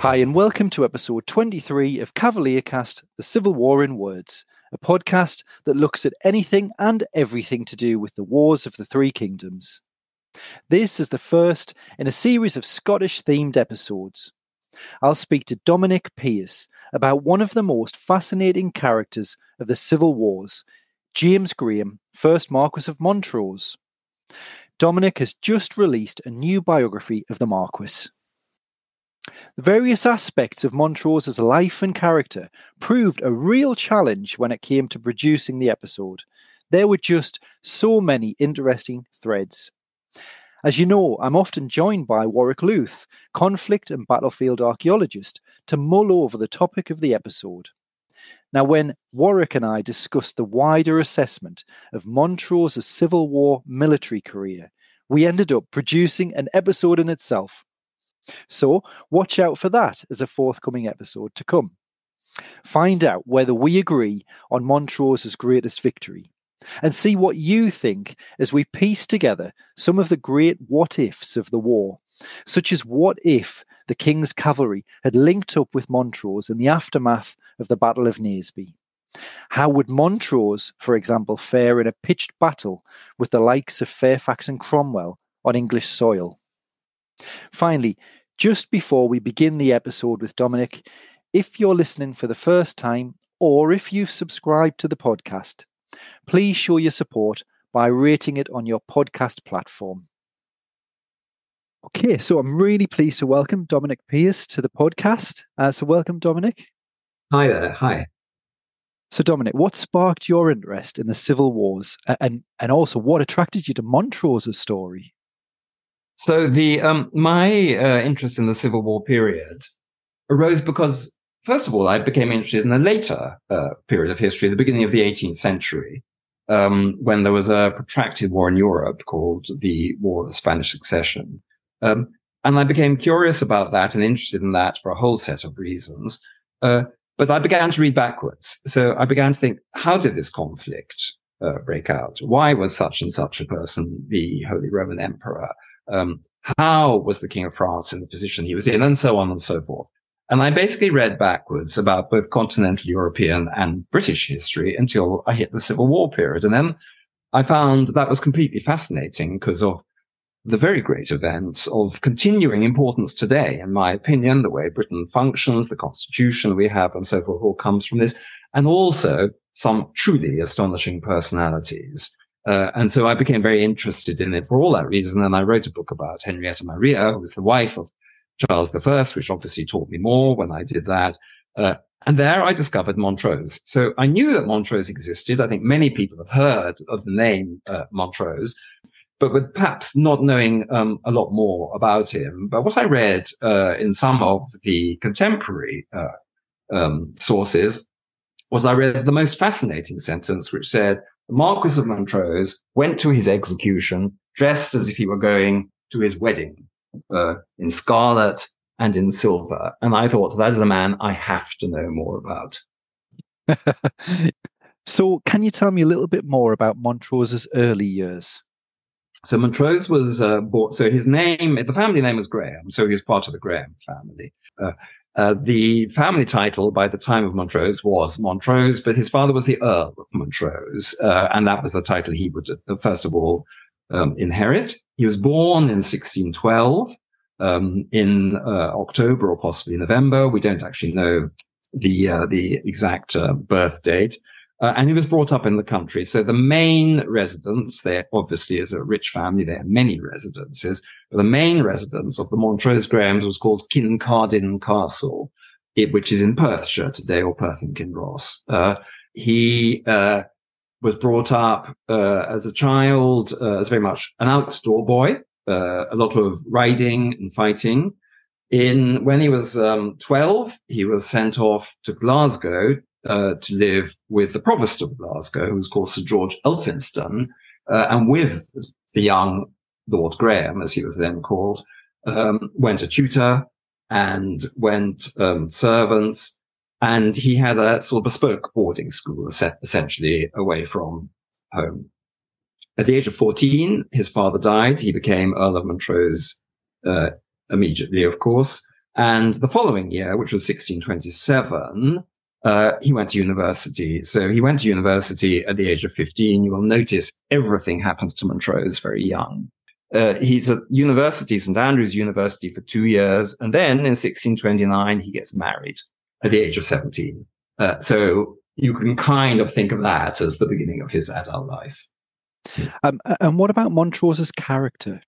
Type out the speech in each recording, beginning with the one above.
Hi, and welcome to episode 23 of Cavaliercast The Civil War in Words, a podcast that looks at anything and everything to do with the wars of the Three Kingdoms. This is the first in a series of Scottish themed episodes. I'll speak to Dominic Pearce about one of the most fascinating characters of the Civil Wars, James Graham, 1st Marquis of Montrose. Dominic has just released a new biography of the Marquis. The various aspects of Montrose's life and character proved a real challenge when it came to producing the episode. There were just so many interesting threads. As you know, I'm often joined by Warwick Louth, conflict and battlefield archaeologist, to mull over the topic of the episode. Now, when Warwick and I discussed the wider assessment of Montrose's Civil War military career, we ended up producing an episode in itself. So, watch out for that as a forthcoming episode to come. Find out whether we agree on Montrose's greatest victory and see what you think as we piece together some of the great what ifs of the war, such as what if the King's cavalry had linked up with Montrose in the aftermath of the Battle of Naseby? How would Montrose, for example, fare in a pitched battle with the likes of Fairfax and Cromwell on English soil? Finally, just before we begin the episode with Dominic, if you're listening for the first time or if you've subscribed to the podcast, please show your support by rating it on your podcast platform. Okay, so I'm really pleased to welcome Dominic Pearce to the podcast. Uh, so, welcome, Dominic. Hi there. Hi. So, Dominic, what sparked your interest in the civil wars, and and also what attracted you to Montrose's story? So, the um, my uh, interest in the Civil War period arose because first of all, I became interested in a later uh, period of history, the beginning of the 18th century, um, when there was a protracted war in Europe called the War of the Spanish Succession. Um, and I became curious about that and interested in that for a whole set of reasons. Uh, but I began to read backwards. So I began to think, how did this conflict uh, break out? Why was such and such a person the Holy Roman Emperor? Um, how was the King of France in the position he was in? And so on and so forth. And I basically read backwards about both continental European and British history until I hit the Civil War period. And then I found that was completely fascinating because of the very great events of continuing importance today. In my opinion, the way Britain functions, the constitution we have and so forth all comes from this. And also some truly astonishing personalities. Uh, and so I became very interested in it for all that reason. And I wrote a book about Henrietta Maria, who was the wife of Charles I, which obviously taught me more when I did that. Uh, and there I discovered Montrose. So I knew that Montrose existed. I think many people have heard of the name uh, Montrose, but with perhaps not knowing um, a lot more about him. But what I read uh, in some of the contemporary uh, um, sources was I read the most fascinating sentence, which said, the Marquis of Montrose went to his execution dressed as if he were going to his wedding uh, in scarlet and in silver. And I thought that is a man I have to know more about. so, can you tell me a little bit more about Montrose's early years? So Montrose was uh, bought. So his name, the family name was Graham. So he was part of the Graham family. Uh, uh, the family title by the time of Montrose was Montrose, but his father was the Earl of Montrose, uh, and that was the title he would, uh, first of all, um, inherit. He was born in 1612 um, in uh, October or possibly November. We don't actually know the uh, the exact birth date. Uh, and he was brought up in the country. So the main residence there, obviously, is a rich family. There are many residences, but the main residence of the Montrose Grahams was called Kincardine Castle, it, which is in Perthshire today, or Perth in Kinross. Uh, he uh, was brought up uh, as a child uh, as very much an outdoor boy, uh, a lot of riding and fighting. In when he was um, 12, he was sent off to Glasgow uh, to live with the provost of Glasgow, who was called Sir George Elphinstone, uh, and with the young Lord Graham, as he was then called, um, went a tutor and went um, servants and he had a sort of bespoke boarding school, essentially away from home. At the age of 14, his father died. He became Earl of Montrose uh, immediately, of course. And the following year, which was 1627, uh, he went to university. So he went to university at the age of 15. You will notice everything happens to Montrose very young. Uh, he's at university, St. Andrew's University for two years. And then in 1629, he gets married at the age of 17. Uh, so you can kind of think of that as the beginning of his adult life. Um, and what about Montrose's character?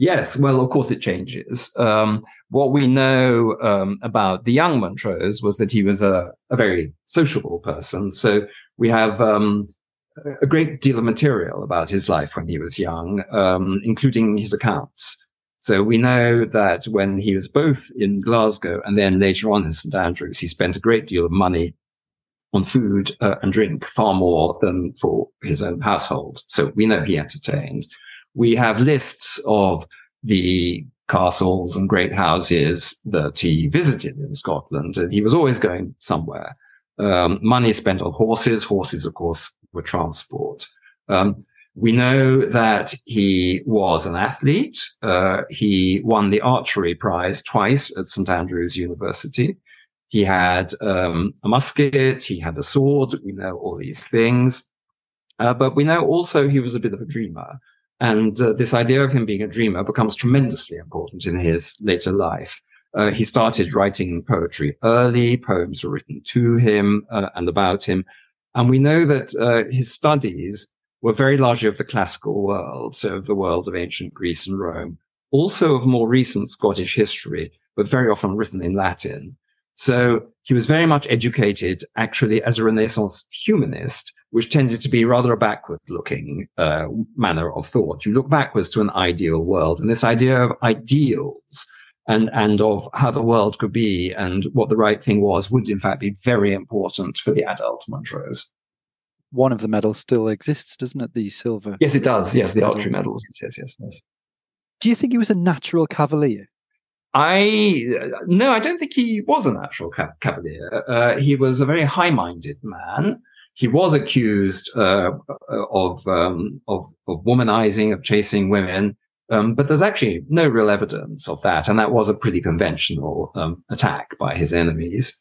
Yes, well, of course it changes. Um, what we know um, about the young Montrose was that he was a, a very sociable person. So we have um, a great deal of material about his life when he was young, um, including his accounts. So we know that when he was both in Glasgow and then later on in St Andrews, he spent a great deal of money on food uh, and drink, far more than for his own household. So we know he entertained we have lists of the castles and great houses that he visited in Scotland. And he was always going somewhere. Um, money spent on horses. Horses, of course, were transport. Um, we know that he was an athlete. Uh, he won the archery prize twice at St Andrews University. He had um, a musket. He had a sword. We know all these things. Uh, but we know also he was a bit of a dreamer. And uh, this idea of him being a dreamer becomes tremendously important in his later life. Uh, he started writing poetry early. Poems were written to him uh, and about him. And we know that uh, his studies were very largely of the classical world, so of the world of ancient Greece and Rome, also of more recent Scottish history, but very often written in Latin. So he was very much educated actually as a Renaissance humanist which tended to be rather a backward looking uh, manner of thought. You look backwards to an ideal world and this idea of ideals and, and of how the world could be and what the right thing was would in fact be very important for the adult Montrose. One of the medals still exists, doesn't it? The silver. Yes, it does. Yes, the archery medals. Yes, yes, yes. Do you think he was a natural cavalier? I no, I don't think he was a natural ca- cavalier. Uh, he was a very high-minded man he was accused uh, of, um, of, of womanizing, of chasing women, um, but there's actually no real evidence of that, and that was a pretty conventional um, attack by his enemies.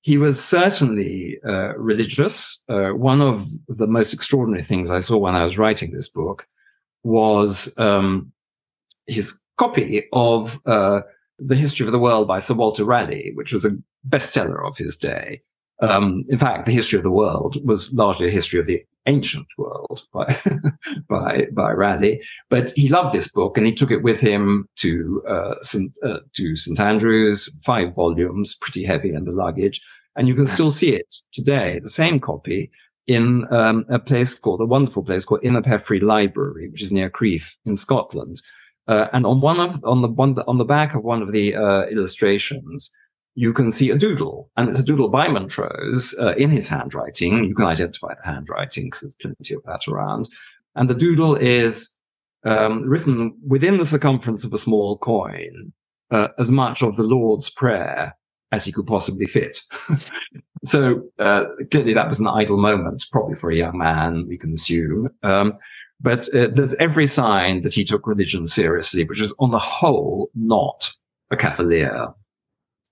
He was certainly uh, religious. Uh, one of the most extraordinary things I saw when I was writing this book was um, his copy of uh, The History of the World by Sir Walter Raleigh, which was a bestseller of his day. Um, in fact, the history of the world was largely a history of the ancient world by, by, by Raleigh. But he loved this book and he took it with him to, uh, St, uh, to St. Andrews, five volumes, pretty heavy in the luggage. And you can still see it today, the same copy in um, a place called, a wonderful place called Innerpeffray Library, which is near Crieff in Scotland. Uh, and on one of, on the one, on the back of one of the, uh, illustrations, you can see a doodle, and it's a doodle by Montrose uh, in his handwriting. You can identify the handwriting because there's plenty of that around. And the doodle is um, written within the circumference of a small coin, uh, as much of the Lord's Prayer as he could possibly fit. so uh, clearly, that was an idle moment, probably for a young man, we can assume. Um, but uh, there's every sign that he took religion seriously, which is on the whole not a cavalier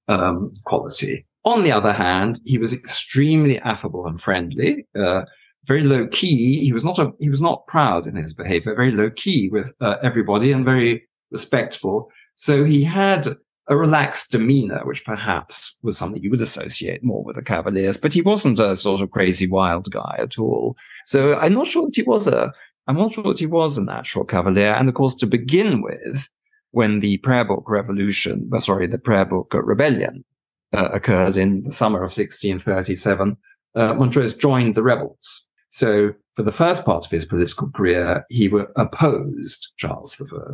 um, quality. On the other hand, he was extremely affable and friendly, uh, very low key. He was not a, he was not proud in his behavior, very low key with uh, everybody and very respectful. So he had a relaxed demeanor, which perhaps was something you would associate more with the Cavaliers, but he wasn't a sort of crazy wild guy at all. So I'm not sure that he was a, I'm not sure that he was a natural Cavalier. And of course, to begin with, when the prayer book revolution, uh, sorry, the prayer book rebellion uh, occurred in the summer of 1637, uh, Montrose joined the rebels. So for the first part of his political career, he opposed Charles I.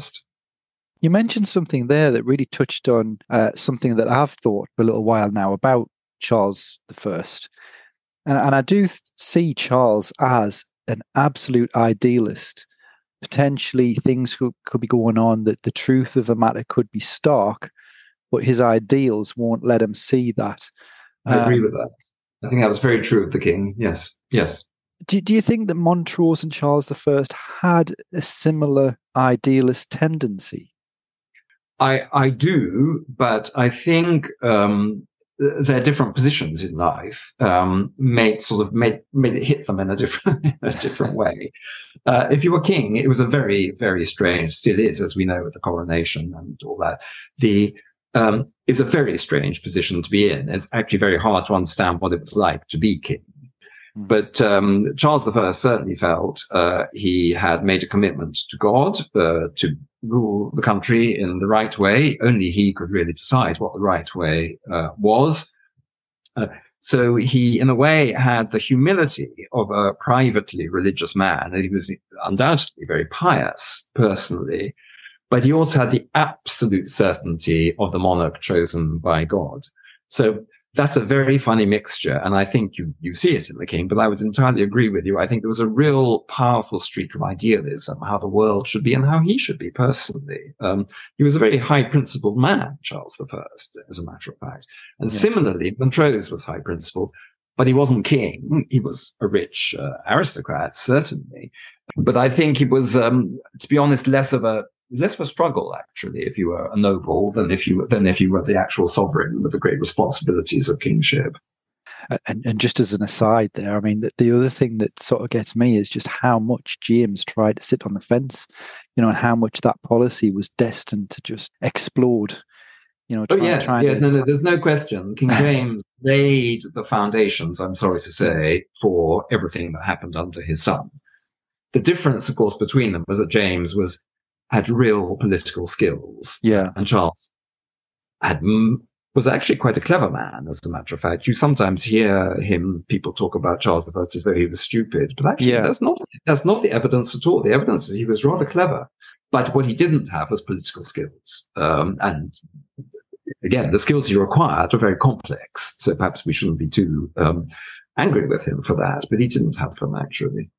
You mentioned something there that really touched on uh, something that I've thought for a little while now about Charles I. And, and I do th- see Charles as an absolute idealist potentially things could, could be going on that the truth of the matter could be stark, but his ideals won't let him see that. I agree um, with that. I think that was very true of the king. Yes, yes. Do, do you think that Montrose and Charles I had a similar idealist tendency? I, I do, but I think um, their different positions in life um, made sort of made made it hit them in a different in a different way. Uh, if you were king, it was a very very strange, still is, as we know with the coronation and all that. The um, it's a very strange position to be in. It's actually very hard to understand what it was like to be king. Hmm. But um, Charles I certainly felt uh, he had made a commitment to God uh, to rule the country in the right way. Only he could really decide what the right way uh, was. Uh, so he, in a way, had the humility of a privately religious man. He was undoubtedly very pious personally, but he also had the absolute certainty of the monarch chosen by God. So that's a very funny mixture. And I think you, you see it in the king, but I would entirely agree with you. I think there was a real powerful streak of idealism, how the world should be and how he should be personally. Um, he was a very high principled man, Charles I, as a matter of fact. And yeah. similarly, Montrose was high principled, but he wasn't king. He was a rich uh, aristocrat, certainly. But I think he was, um, to be honest, less of a less of a struggle actually if you were a noble than if you than if you were the actual sovereign with the great responsibilities of kingship. And, and just as an aside there, I mean, the, the other thing that sort of gets me is just how much James tried to sit on the fence, you know, and how much that policy was destined to just explode. You know, oh, try, oh, yes, yes, to... no, no, there's no question. King James laid the foundations, I'm sorry to say, for everything that happened under his son. The difference, of course, between them was that James was had real political skills. Yeah. And Charles had was actually quite a clever man, as a matter of fact. You sometimes hear him, people talk about Charles I as though he was stupid, but actually yeah. that's not, that's not the evidence at all. The evidence is he was rather clever, but what he didn't have was political skills. Um, and again, the skills he required are very complex. So perhaps we shouldn't be too, um, angry with him for that, but he didn't have them actually.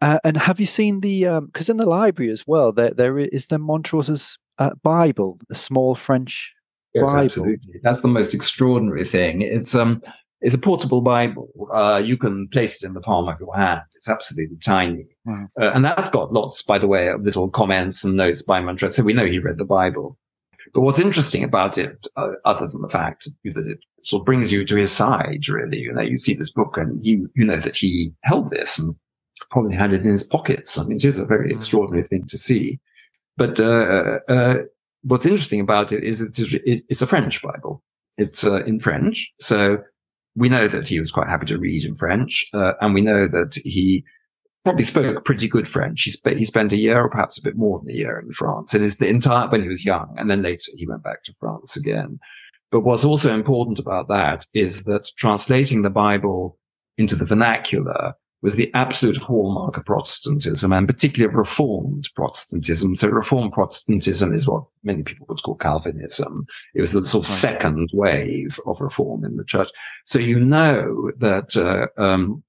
Uh, and have you seen the? Because um, in the library as well, there there is the Montrose's uh, Bible, a small French yes, Bible. Absolutely, that's the most extraordinary thing. It's um, it's a portable Bible. Uh, you can place it in the palm of your hand. It's absolutely tiny, wow. uh, and that's got lots, by the way, of little comments and notes by Montrose. So we know he read the Bible. But what's interesting about it, uh, other than the fact that it sort of brings you to his side, really, you know, you see this book and you you know that he held this and probably had it in his pockets. I mean, it is a very mm. extraordinary thing to see. But uh, uh, what's interesting about it is it's a French Bible. It's uh, in French, so we know that he was quite happy to read in French, uh, and we know that he probably spoke pretty good French. He, sp- he spent a year, or perhaps a bit more than a year, in France, and his the entire when he was young, and then later he went back to France again. But what's also important about that is that translating the Bible into the vernacular was the absolute hallmark of Protestantism and particularly of Reformed Protestantism. So Reformed Protestantism is what many people would call Calvinism. It was the sort of second wave of reform in the church. So you know that, uh, um,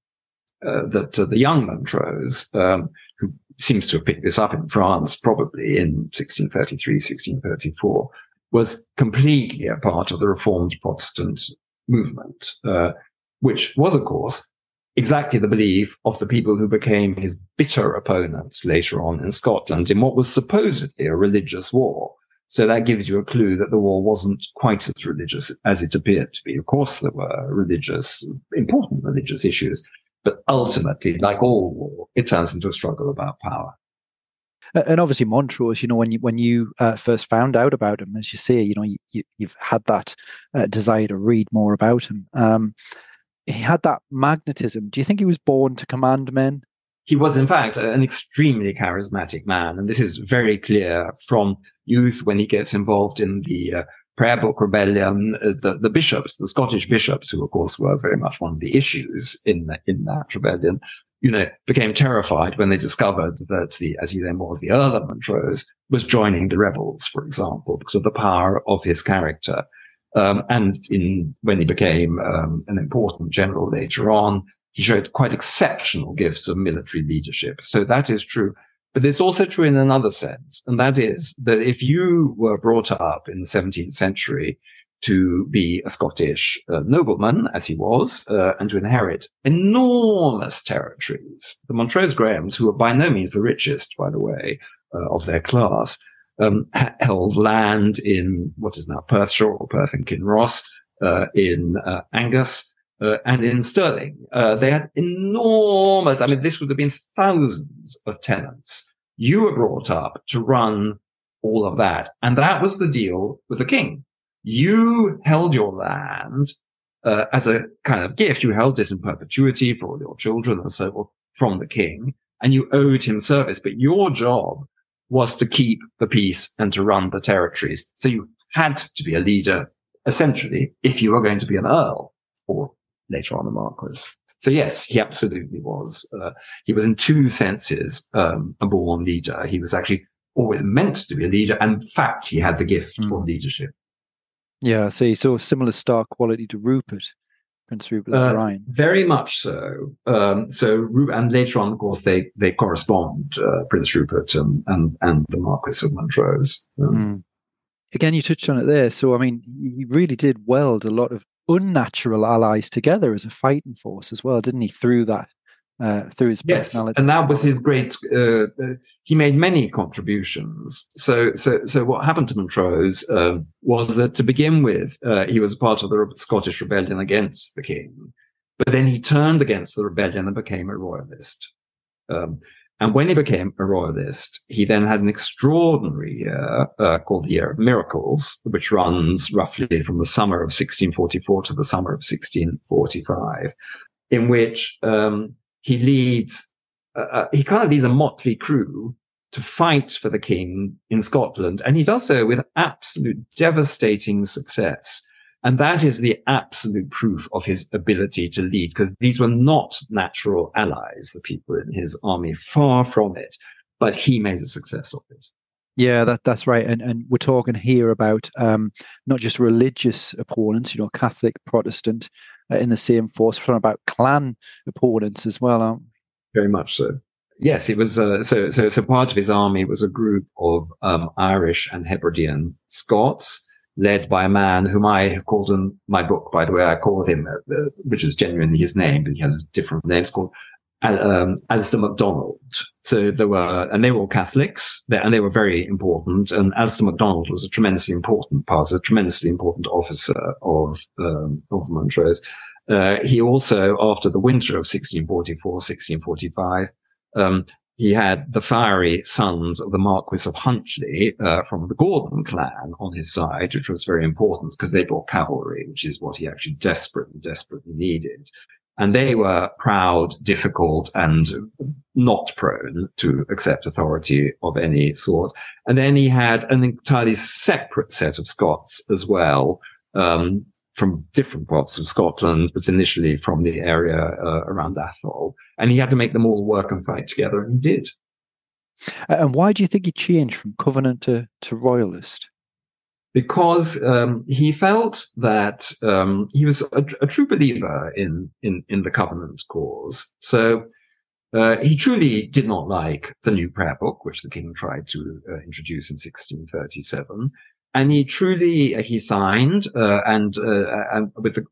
uh, that uh, the young Montrose, um, who seems to have picked this up in France, probably in 1633, 1634, was completely a part of the Reformed Protestant movement, uh, which was, of course, exactly the belief of the people who became his bitter opponents later on in Scotland in what was supposedly a religious war. So that gives you a clue that the war wasn't quite as religious as it appeared to be. Of course, there were religious, important religious issues, but ultimately, like all war, it turns into a struggle about power. And obviously, Montrose, you know, when you when you uh, first found out about him, as you say, you know, you, have had that uh, desire to read more about him. Um, he had that magnetism. Do you think he was born to command men? He was, in fact, an extremely charismatic man. And this is very clear from youth when he gets involved in the uh, prayer book rebellion. Uh, the, the bishops, the Scottish bishops, who of course were very much one of the issues in, the, in that rebellion, you know, became terrified when they discovered that the, as he then was, the Earl of Montrose was joining the rebels, for example, because of the power of his character. Um, and in, when he became um, an important general later on, he showed quite exceptional gifts of military leadership. So that is true. But it's also true in another sense. And that is that if you were brought up in the 17th century to be a Scottish uh, nobleman, as he was, uh, and to inherit enormous territories, the Montrose Grahams, who were by no means the richest, by the way, uh, of their class, um, held land in what is now Perthshire or Perth and Kinross, uh, in uh, Angus, uh, and in Stirling. Uh, they had enormous, I mean, this would have been thousands of tenants. You were brought up to run all of that. And that was the deal with the king. You held your land uh, as a kind of gift. You held it in perpetuity for all your children and so forth from the king, and you owed him service. But your job was to keep the peace and to run the territories. So you had to be a leader, essentially, if you were going to be an earl or later on a marquis. So yes, he absolutely was. Uh, he was in two senses um, a born leader. He was actually always meant to be a leader, and in fact, he had the gift mm. of leadership. Yeah, so he saw a similar star quality to Rupert, Prince Rupert uh. Very much so. Um, so, and later on, of course, they they correspond, uh, Prince Rupert and, and and the Marquis of Montrose. Um, mm. Again, you touched on it there. So, I mean, he really did weld a lot of unnatural allies together as a fighting force as well, didn't he? Through that uh, through his yes, and that was his great. Uh, uh, he made many contributions. So, so, so what happened to Montrose um, was that to begin with, uh, he was part of the Scottish rebellion against the king, but then he turned against the rebellion and became a royalist. Um, and when he became a royalist, he then had an extraordinary year uh, called the Year of Miracles, which runs roughly from the summer of 1644 to the summer of 1645, in which um, he leads, uh, uh, he kind of leads a motley crew to fight for the king in Scotland. And he does so with absolute devastating success. And that is the absolute proof of his ability to lead, because these were not natural allies, the people in his army, far from it. But he made a success of it. Yeah, that that's right, and and we're talking here about um, not just religious opponents, you know, Catholic, Protestant, in the same force. We're about clan opponents as well, aren't we? Very much so. Yes, it was. Uh, so so so part of his army was a group of um, Irish and Hebridean Scots, led by a man whom I have called in my book. By the way, I call him, uh, uh which is genuinely his name, but he has a different name. It's called um, Alistair MacDonald. So there were, and they were all Catholics, and they were very important. And Alistair MacDonald was a tremendously important part, a tremendously important officer of um, of Montrose. Uh, he also, after the winter of 1644, 1645, um, he had the fiery sons of the Marquis of Huntly uh, from the Gordon clan on his side, which was very important because they brought cavalry, which is what he actually desperately, desperately needed. And they were proud, difficult, and not prone to accept authority of any sort. And then he had an entirely separate set of Scots as well, um, from different parts of Scotland, but initially from the area uh, around Atholl. And he had to make them all work and fight together, and he did. And why do you think he changed from Covenant to, to Royalist? Because um, he felt that um, he was a, a, true believer in, in, in the covenant cause. So uh, he truly did not like the new prayer book, which the king tried to uh, introduce in 1637. And he truly, uh, he signed, uh, and, uh, and with the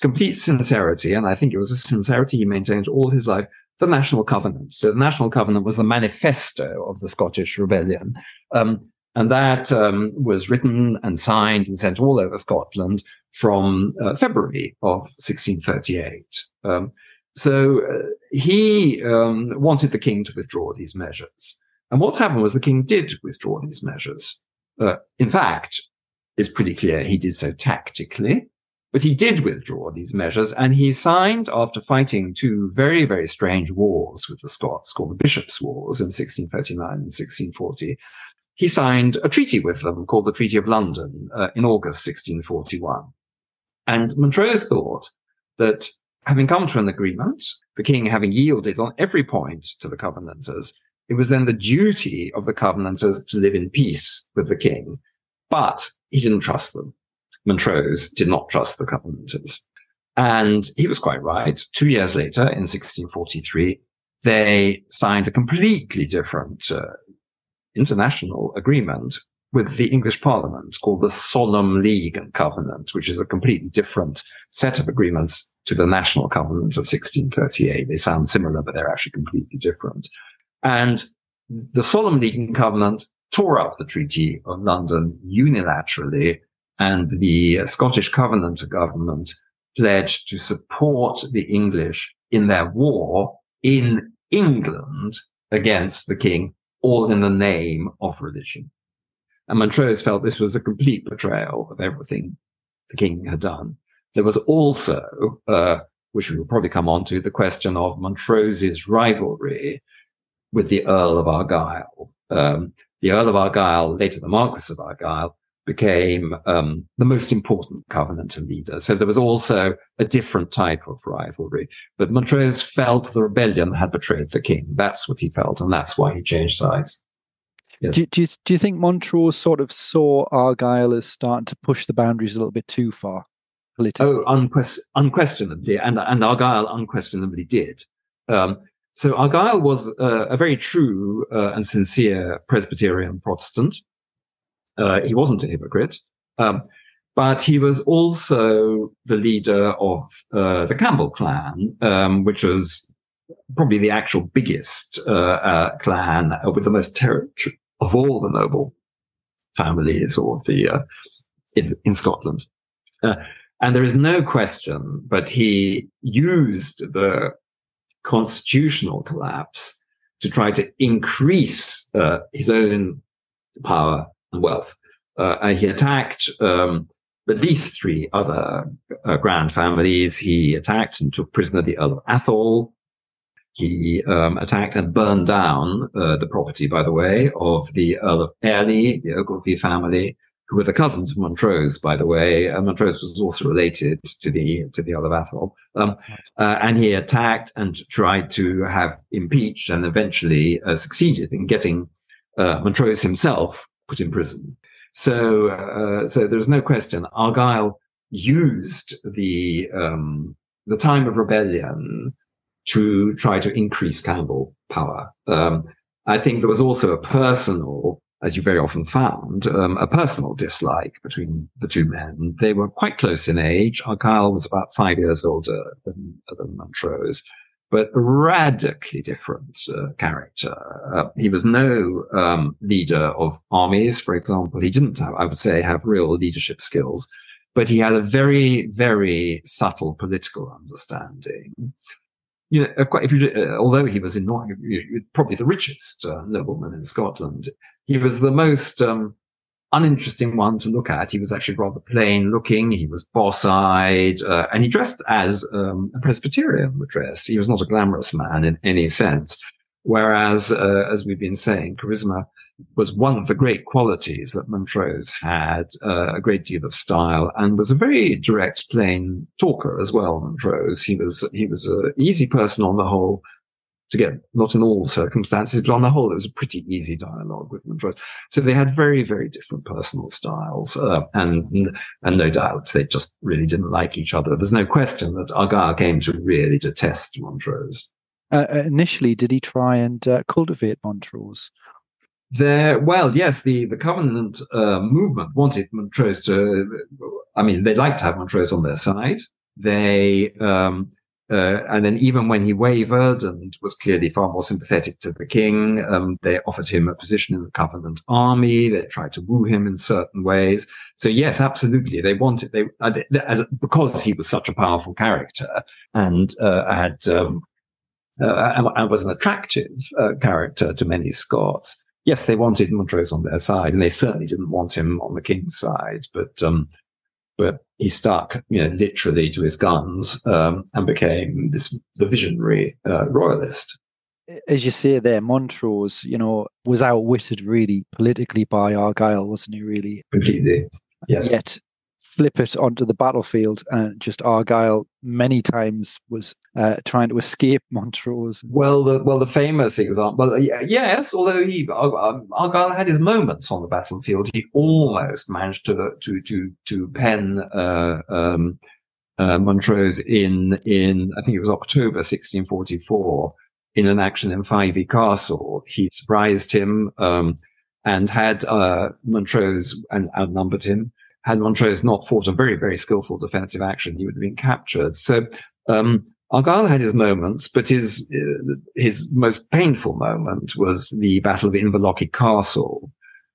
complete sincerity, and I think it was a sincerity he maintained all his life, the National Covenant. So the National Covenant was the manifesto of the Scottish Rebellion. Um, and that um, was written and signed and sent all over Scotland from uh, February of 1638. Um, so uh, he um, wanted the king to withdraw these measures. And what happened was the king did withdraw these measures. Uh, in fact, it's pretty clear he did so tactically, but he did withdraw these measures and he signed after fighting two very, very strange wars with the Scots called the Bishops' Wars in 1639 and 1640 he signed a treaty with them called the Treaty of London uh, in August 1641. And Montrose thought that having come to an agreement, the king having yielded on every point to the Covenanters, it was then the duty of the Covenanters to live in peace with the king. But he didn't trust them. Montrose did not trust the Covenanters. And he was quite right. Two years later, in 1643, they signed a completely different uh, international agreement with the English Parliament called the Solemn League and Covenant, which is a completely different set of agreements to the National Covenant of 1638. They sound similar, but they're actually completely different. And the Solemn League and Covenant tore up the Treaty of London unilaterally, and the Scottish Covenanter government pledged to support the English in their war in England against the king, all in the name of religion. And Montrose felt this was a complete betrayal of everything the king had done. There was also, uh, which we will probably come on to, the question of Montrose's rivalry with the Earl of Argyle. Um, the Earl of Argyle, later the Marquis of Argyle, became um, the most important Covenanter leader. So there was also a different type of rivalry. But Montrose felt the rebellion had betrayed the king. That's what he felt, and that's why he changed sides. Yes. Do, do, you, do you think Montrose sort of saw Argyle as starting to push the boundaries a little bit too far politically? Oh, unquest- unquestionably, and and Argyle unquestionably did. Um, so Argyle was uh, a very true uh, and sincere Presbyterian Protestant. Uh, he wasn't a hypocrite, um, but he was also the leader of uh, the Campbell clan, um, which was probably the actual biggest uh, uh, clan with the most territory of all the noble families of the in, in, Scotland. and there is no question, but he used the constitutional collapse to try to increase uh, his own power and wealth. Uh, he attacked um, at least three other uh, grand families. He attacked and took prisoner the Earl of Athol. He um, attacked and burned down uh, the property, by the way, of the Earl of Airlie, the Ogilvy family who were the cousins of Montrose, by the way. Montrose was also related to the to the Earl of Athol, um, uh, and he attacked and tried to have impeached, and eventually uh, succeeded in getting uh, Montrose himself put in prison. So, uh, so there's no question. Argyle used the um, the time of rebellion to try to increase Campbell power. Um, I think there was also a personal as you very often found, um, a personal dislike between the two men. They were quite close in age. Argyle was about five years older than, than Montrose, but a radically different uh, character. Uh, he was no um, leader of armies, for example. He didn't have, I would say, have real leadership skills, but he had a very, very subtle political understanding you know, quite if you, uh, although he was in, probably the richest uh, nobleman in Scotland, he was the most um, uninteresting one to look at. He was actually rather plain looking. He was boss-eyed, uh, and he dressed as um, a Presbyterian would dress. He was not a glamorous man in any sense. Whereas, uh, as we've been saying, charisma was one of the great qualities that Montrose had, uh, a great deal of style, and was a very direct, plain talker as well. Montrose, he was he was an easy person on the whole to get, not in all circumstances, but on the whole, it was a pretty easy dialogue with Montrose. So they had very, very different personal styles, uh, and and no doubt they just really didn't like each other. There's no question that Argyle came to really detest Montrose. Uh, uh initially, did he try and uh, cultivate Montrose? There, well, yes, the the Covenant uh, movement wanted Montrose to. I mean, they liked to have Montrose on their side. They um, uh, and then even when he wavered and was clearly far more sympathetic to the king, um, they offered him a position in the Covenant army. They tried to woo him in certain ways. So yes, absolutely, they wanted they as because he was such a powerful character and uh, had um, uh, and, was an attractive uh, character to many Scots. Yes, they wanted Montrose on their side, and they certainly didn't want him on the king's side. But um, but he stuck, you know, literally to his guns um, and became this the visionary uh, royalist. As you say there, Montrose, you know, was outwitted really politically by Argyle, wasn't he? Really, completely. Yes. Yet flip it onto the battlefield, and just Argyle many times was uh, trying to escape Montrose. Well, the well the famous example, yes, although he um, Argyle had his moments on the battlefield, he almost managed to to to to pen. Uh, um, uh, Montrose in in I think it was October 1644 in an action in Fyvie Castle. He surprised him um, and had uh, Montrose and outnumbered him had Montrose not fought a very, very skillful defensive action, he would have been captured. So um, Argyle had his moments, but his uh, his most painful moment was the Battle of Inverlochy Castle,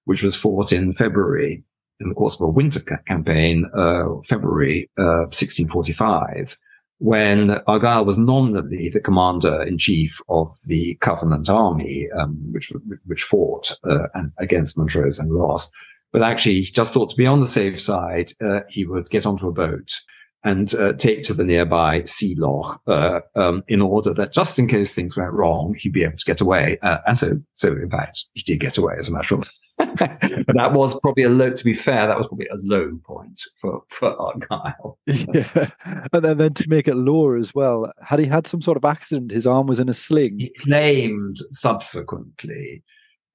which was fought in February in the course of a winter ca- campaign, uh, February uh, 1645, when Argyle was nominally the commander in chief of the Covenant army, um, which which fought uh, against Montrose and lost. But actually, he just thought to be on the safe side, uh, he would get onto a boat and uh, take to the nearby sea loch uh, um, in order that just in case things went wrong, he'd be able to get away. Uh, and so, so in fact, he did get away as a matter of but that was probably a low, to be fair, that was probably a low point for, for Argyle. yeah. And then, then to make it lower as well, had he had some sort of accident, his arm was in a sling. He claimed subsequently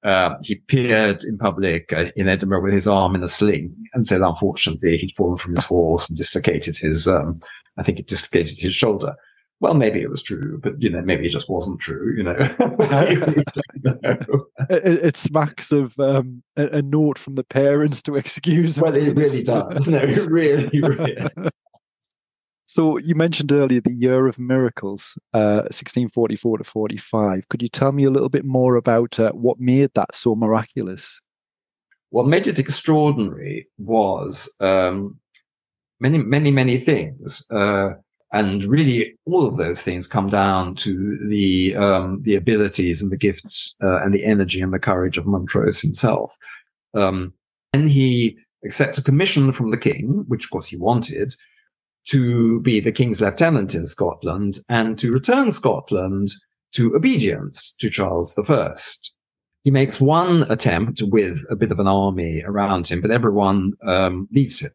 uh, he appeared in public uh, in Edinburgh with his arm in a sling and said, unfortunately, he'd fallen from his horse and dislocated his, um, I think it dislocated his shoulder. Well, maybe it was true, but you know, maybe it just wasn't true. You know, it, it, smacks of um, a, a, note from the parents to excuse. Well, it really does. No, it really, really. So you mentioned earlier the year of miracles, uh, 1644 to 45. Could you tell me a little bit more about uh, what made that so miraculous? What made it extraordinary was um, many, many, many things. Uh, and really, all of those things come down to the um, the abilities and the gifts uh, and the energy and the courage of Montrose himself. Um, and he accepts a commission from the king, which of course he wanted, to be the king's lieutenant in Scotland and to return Scotland to obedience to Charles I. He makes one attempt with a bit of an army around him, but everyone um, leaves him.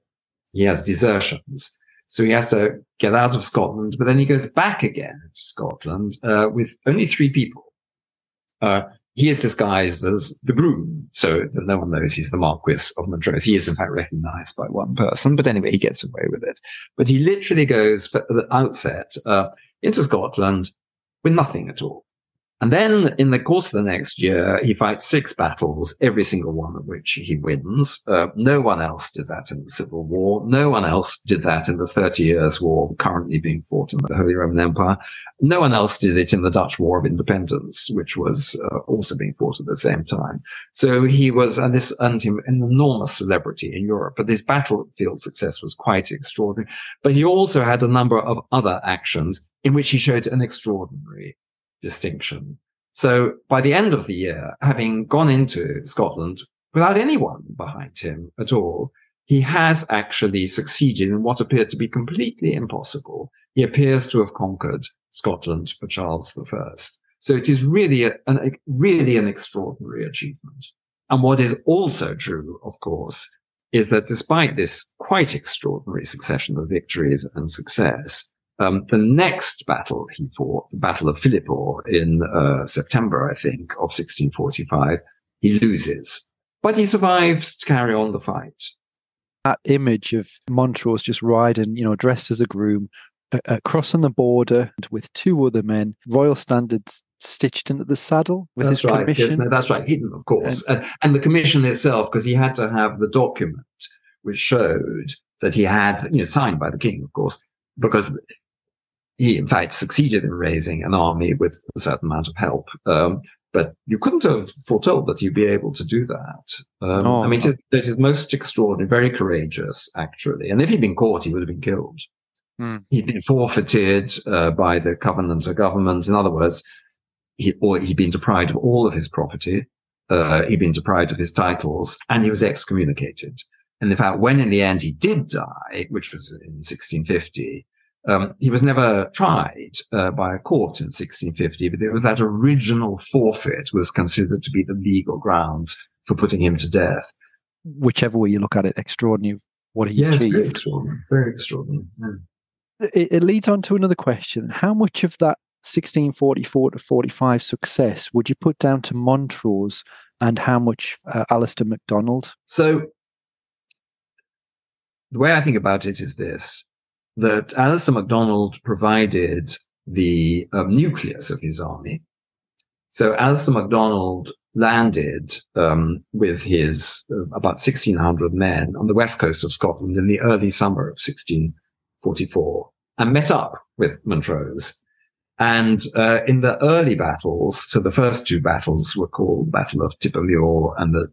He has desertions. So he has to get out of Scotland, but then he goes back again to Scotland uh, with only three people. Uh, he is disguised as the groom, so that no one knows he's the Marquis of Montrose. He is, in fact, recognized by one person, but anyway, he gets away with it. But he literally goes at the outset uh, into Scotland with nothing at all. And then in the course of the next year, he fights six battles, every single one of which he wins. Uh, no one else did that in the Civil War. No one else did that in the Thirty Years' War currently being fought in the Holy Roman Empire. No one else did it in the Dutch War of Independence, which was uh, also being fought at the same time. So he was, and this earned him an enormous celebrity in Europe. But his battlefield success was quite extraordinary. But he also had a number of other actions in which he showed an extraordinary distinction. So by the end of the year, having gone into Scotland without anyone behind him at all, he has actually succeeded in what appeared to be completely impossible. He appears to have conquered Scotland for Charles I. So it is really, a, an, really an extraordinary achievement. And what is also true, of course, is that despite this quite extraordinary succession of victories and success, um, the next battle he fought, the Battle of Philiphaugh in uh, September, I think, of 1645, he loses, but he survives to carry on the fight. That image of Montrose just riding, you know, dressed as a groom, uh, uh, crossing the border with two other men, royal standards stitched into the saddle with that's his right. commission. Yes, no, that's right, hidden, of course, and, and, and the commission itself, because he had to have the document which showed that he had, you know, signed by the king, of course, because he in fact succeeded in raising an army with a certain amount of help. Um, but you couldn't have foretold that you'd be able to do that. Um, oh, I mean, it is, it is, most extraordinary, very courageous, actually. And if he'd been caught, he would have been killed. Hmm. He'd been forfeited uh, by the Covenanter government. In other words, he, or he'd been deprived of all of his property. Uh, he'd been deprived of his titles and he was excommunicated. And in fact, when in the end he did die, which was in 1650, um, he was never tried uh, by a court in 1650, but it was that original forfeit was considered to be the legal grounds for putting him to death. Whichever way you look at it, extraordinary what he yes, achieved. Very extraordinary. Very extraordinary. Yeah. It, it leads on to another question. How much of that 1644 to 45 success would you put down to Montrose and how much uh, Alistair MacDonald? So the way I think about it is this that Alistair MacDonald provided the um, nucleus of his army. So Alistair MacDonald landed um, with his uh, about 1,600 men on the west coast of Scotland in the early summer of 1644 and met up with Montrose. And uh, in the early battles, so the first two battles were called Battle of Tippermuir and the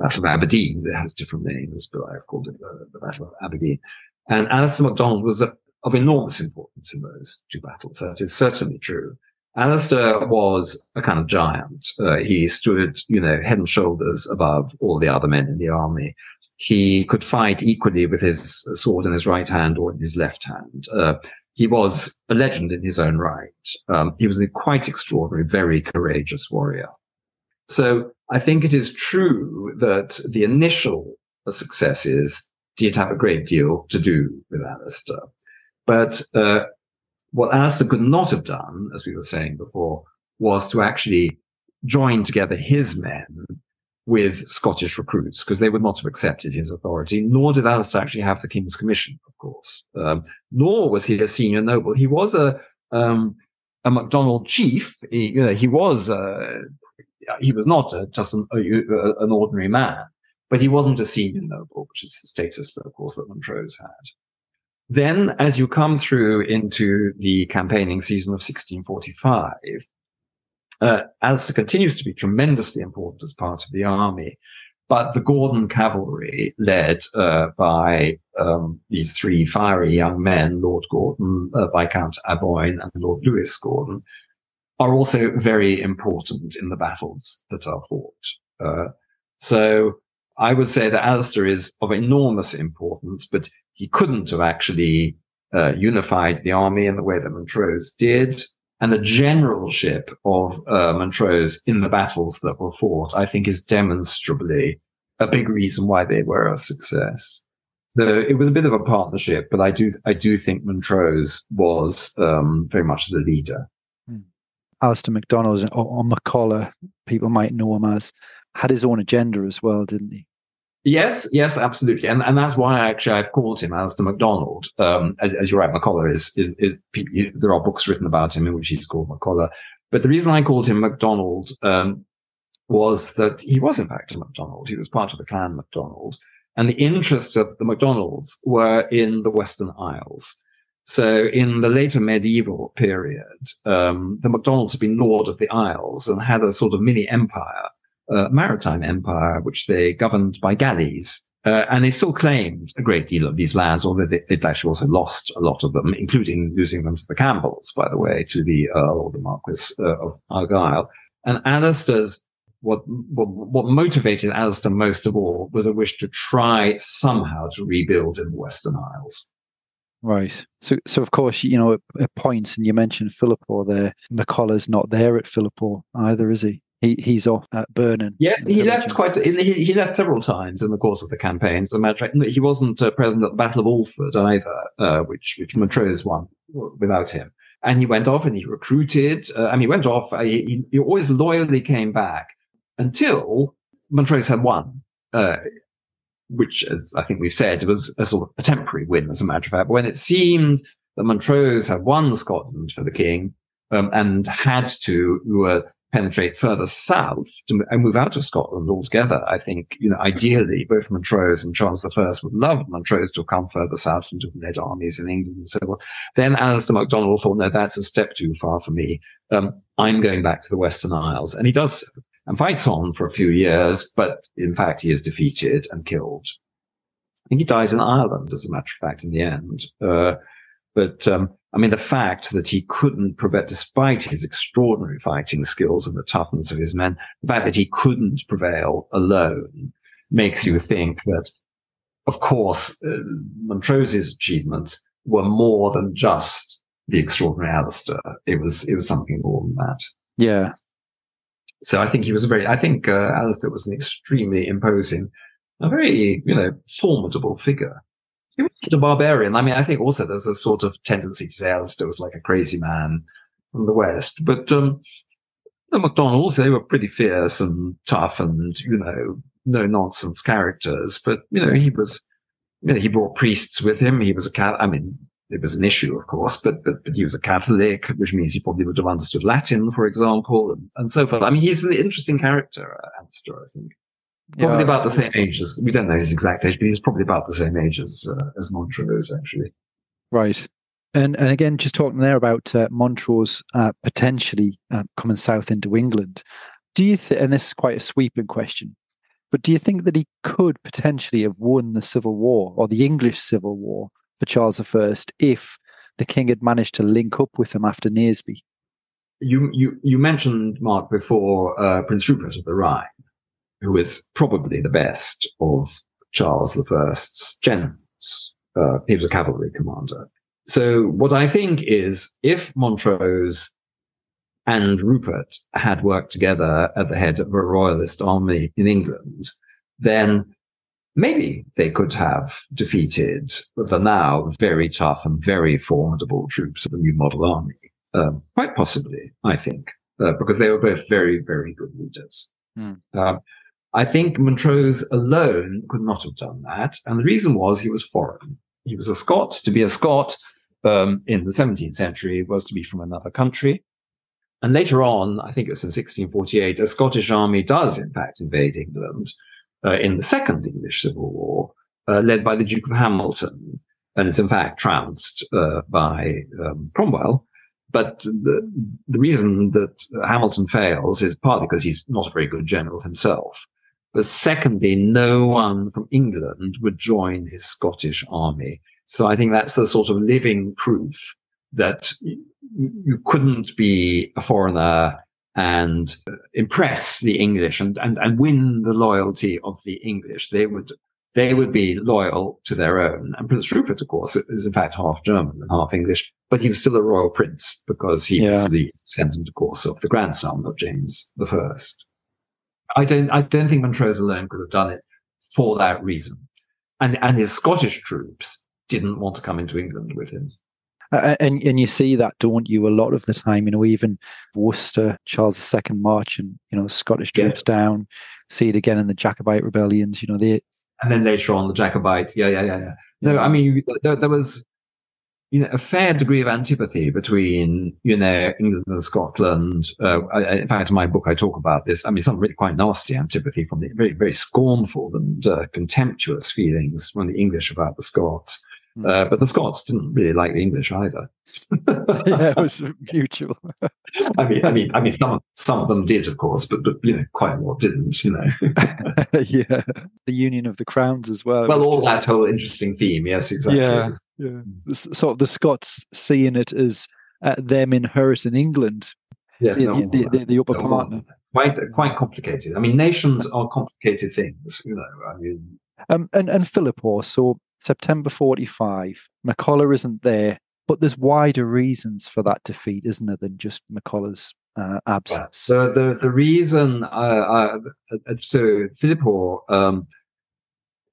Battle of Aberdeen. It has different names, but I've called it the, the Battle of Aberdeen. And Alistair MacDonald was of enormous importance in those two battles. That is certainly true. Alistair was a kind of giant. Uh, he stood, you know, head and shoulders above all the other men in the army. He could fight equally with his sword in his right hand or in his left hand. Uh, he was a legend in his own right. Um, he was a quite extraordinary, very courageous warrior. So I think it is true that the initial successes did have a great deal to do with Alistair. But uh, what Alistair could not have done, as we were saying before, was to actually join together his men with Scottish recruits because they would not have accepted his authority, nor did Alistair actually have the King's Commission, of course. Um, nor was he a senior noble. He was a, um, a MacDonald chief. He, you know, he was, uh, he was not a, just an, a, an, ordinary man, but he wasn't a senior noble, which is the status that, of course, that Montrose had. Then, as you come through into the campaigning season of 1645, uh, Alistair continues to be tremendously important as part of the army. But the Gordon cavalry, led uh, by um, these three fiery young men, Lord Gordon, uh, Viscount Aboyne, and Lord Lewis Gordon, are also very important in the battles that are fought. Uh, so I would say that Alistair is of enormous importance, but he couldn't have actually uh, unified the army in the way that Montrose did and the generalship of uh, Montrose in the battles that were fought, I think, is demonstrably a big reason why they were a success. The, it was a bit of a partnership, but I do I do think Montrose was um, very much the leader. Hmm. Alistair MacDonald or, or MacColla, people might know him as, had his own agenda as well, didn't he? Yes, yes, absolutely, and and that's why actually I've called him Alistair MacDonald. Um, as, as you're right, MacColla is, is, is there are books written about him in which he's called MacColla, but the reason I called him MacDonald um, was that he was in fact a MacDonald. He was part of the clan MacDonald, and the interests of the MacDonalds were in the Western Isles. So in the later medieval period, um, the MacDonalds had been lord of the Isles and had a sort of mini empire uh, maritime empire, which they governed by galleys. Uh, and they still claimed a great deal of these lands, although they, would actually also lost a lot of them, including losing them to the Campbells, by the way, to the Earl or the Marquis uh, of Argyll. And Alistair's, what, what, what motivated Alistair most of all was a wish to try somehow to rebuild in the Western Isles. Right. So, so of course, you know, at, points, and you mentioned Philiphaugh there, MacColla's not there at Philiphaugh either, is he? He, he's off at Burnen. Yes, he left quite. he, he left several times in the course of the campaign. As a matter of fact, he wasn't uh, present at the Battle of Alford either, uh, which which Montrose won without him. And he went off and he recruited. Uh, I mean, he went off. Uh, he, he, always loyally came back until Montrose had won. Uh, which, as I think we've said, was a sort of a temporary win, as a matter of fact. But when it seemed that Montrose had won Scotland for the king um, and had to uh, penetrate further south to, and move out of Scotland altogether. I think, you know, ideally, both Montrose and Charles I would love Montrose to have come further south and to have led armies in England and so on. Then Alistair MacDonald thought, no, that's a step too far for me. Um, I'm going back to the Western Isles. And he does and fights on for a few years, but in fact, he is defeated and killed. I think he dies in Ireland, as a matter of fact, in the end. Uh, but um, I mean, the fact that he couldn't prevent, despite his extraordinary fighting skills and the toughness of his men, the fact that he couldn't prevail alone makes you think that, of course, uh, Montrose's achievements were more than just the extraordinary Alistair. It was, it was something more than that. Yeah. So I think he was a very, I think uh, Alistair was an extremely imposing, a very, you know, formidable figure he was a barbarian. I mean, I think also there's a sort of tendency to say Alistair was like a crazy man from the West. But um, the MacDonalds, they were pretty fierce and tough and, you know, no nonsense characters. But, you know, he was, you know, he brought priests with him. He was a cat. I mean, it was an issue, of course, but, but, but he was a Catholic, which means he probably would have understood Latin, for example, and, and so forth. I mean, he's an interesting character, Alistair, I think. Probably yeah. about the same age as we don't know his exact age, but he's probably about the same age as uh, as Montrose actually. Right. And and again, just talking there about uh, Montrose uh, potentially uh, coming south into England. Do you think? And this is quite a sweeping question, But do you think that he could potentially have won the Civil War or the English Civil War for Charles I if the king had managed to link up with him after Naseby? You you you mentioned Mark before uh, Prince Rupert of the Rhine, who is probably the best of Charles I's generals. Uh, he was a cavalry commander. So what I think is if Montrose and Rupert had worked together at the head of a royalist army in England, then maybe they could have defeated the now very tough and very formidable troops of the new model army. Um, quite possibly, I think, uh, because they were both very, very good leaders. Mm. Um, I think Montrose alone could not have done that. And the reason was he was foreign. He was a Scot. To be a Scot um, in the 17th century was to be from another country. And later on, I think it was in 1648, a Scottish army does, in fact, invade England uh, in the Second English Civil War, uh, led by the Duke of Hamilton. And it's in fact trounced uh, by um, Cromwell. But the, the reason that Hamilton fails is partly because he's not a very good general himself. But secondly, no one from England would join his Scottish army. So I think that's the sort of living proof that you couldn't be a foreigner and uh, impress the English and, and, and win the loyalty of the English. They would, they would be loyal to their own. And Prince Rupert, of course, is in fact half German and half English, but he was still a royal prince because he yeah. was the descendant, of course, of the grandson of James the First. I don't, I don't think Montrose alone could have done it for that reason. And, and his Scottish troops didn't want to come into England with him. Uh, and and you see that, don't you? A lot of the time, you know, even Worcester, Charles II march, and you know, Scottish troops yes. down. See it again in the Jacobite rebellions. You know, they and then later on the Jacobite. Yeah, yeah, yeah, yeah. No, I mean, there, there was you know, a fair degree of antipathy between, you know, England and Scotland. Uh, I, in fact, in my book, I talk about this. I mean, some really quite nasty antipathy from the very, very scornful and uh, contemptuous feelings from the English about the Scots. Hmm. Uh, but the Scots didn't really like the English either. yeah, it was mutual. I mean, I mean, I mean, some some of them did, of course, but but you know, quite a lot didn't. You know. yeah, the union of the crowns as well. Well, all just... that whole interesting theme. Yes, exactly. Yeah, yeah. Sort of the Scots seeing it as uh, them inheriting England. Yes, the, no, the, the, the, upper no, part. Quite quite complicated. I mean, nations are complicated things. You know, I mean. Um, and and Philiphaugh, so September 45, MacColla isn't there, but there's wider reasons for that defeat, isn't there, than just MacColla's uh, absence? So the, the reason, uh, so Philiphaugh, um,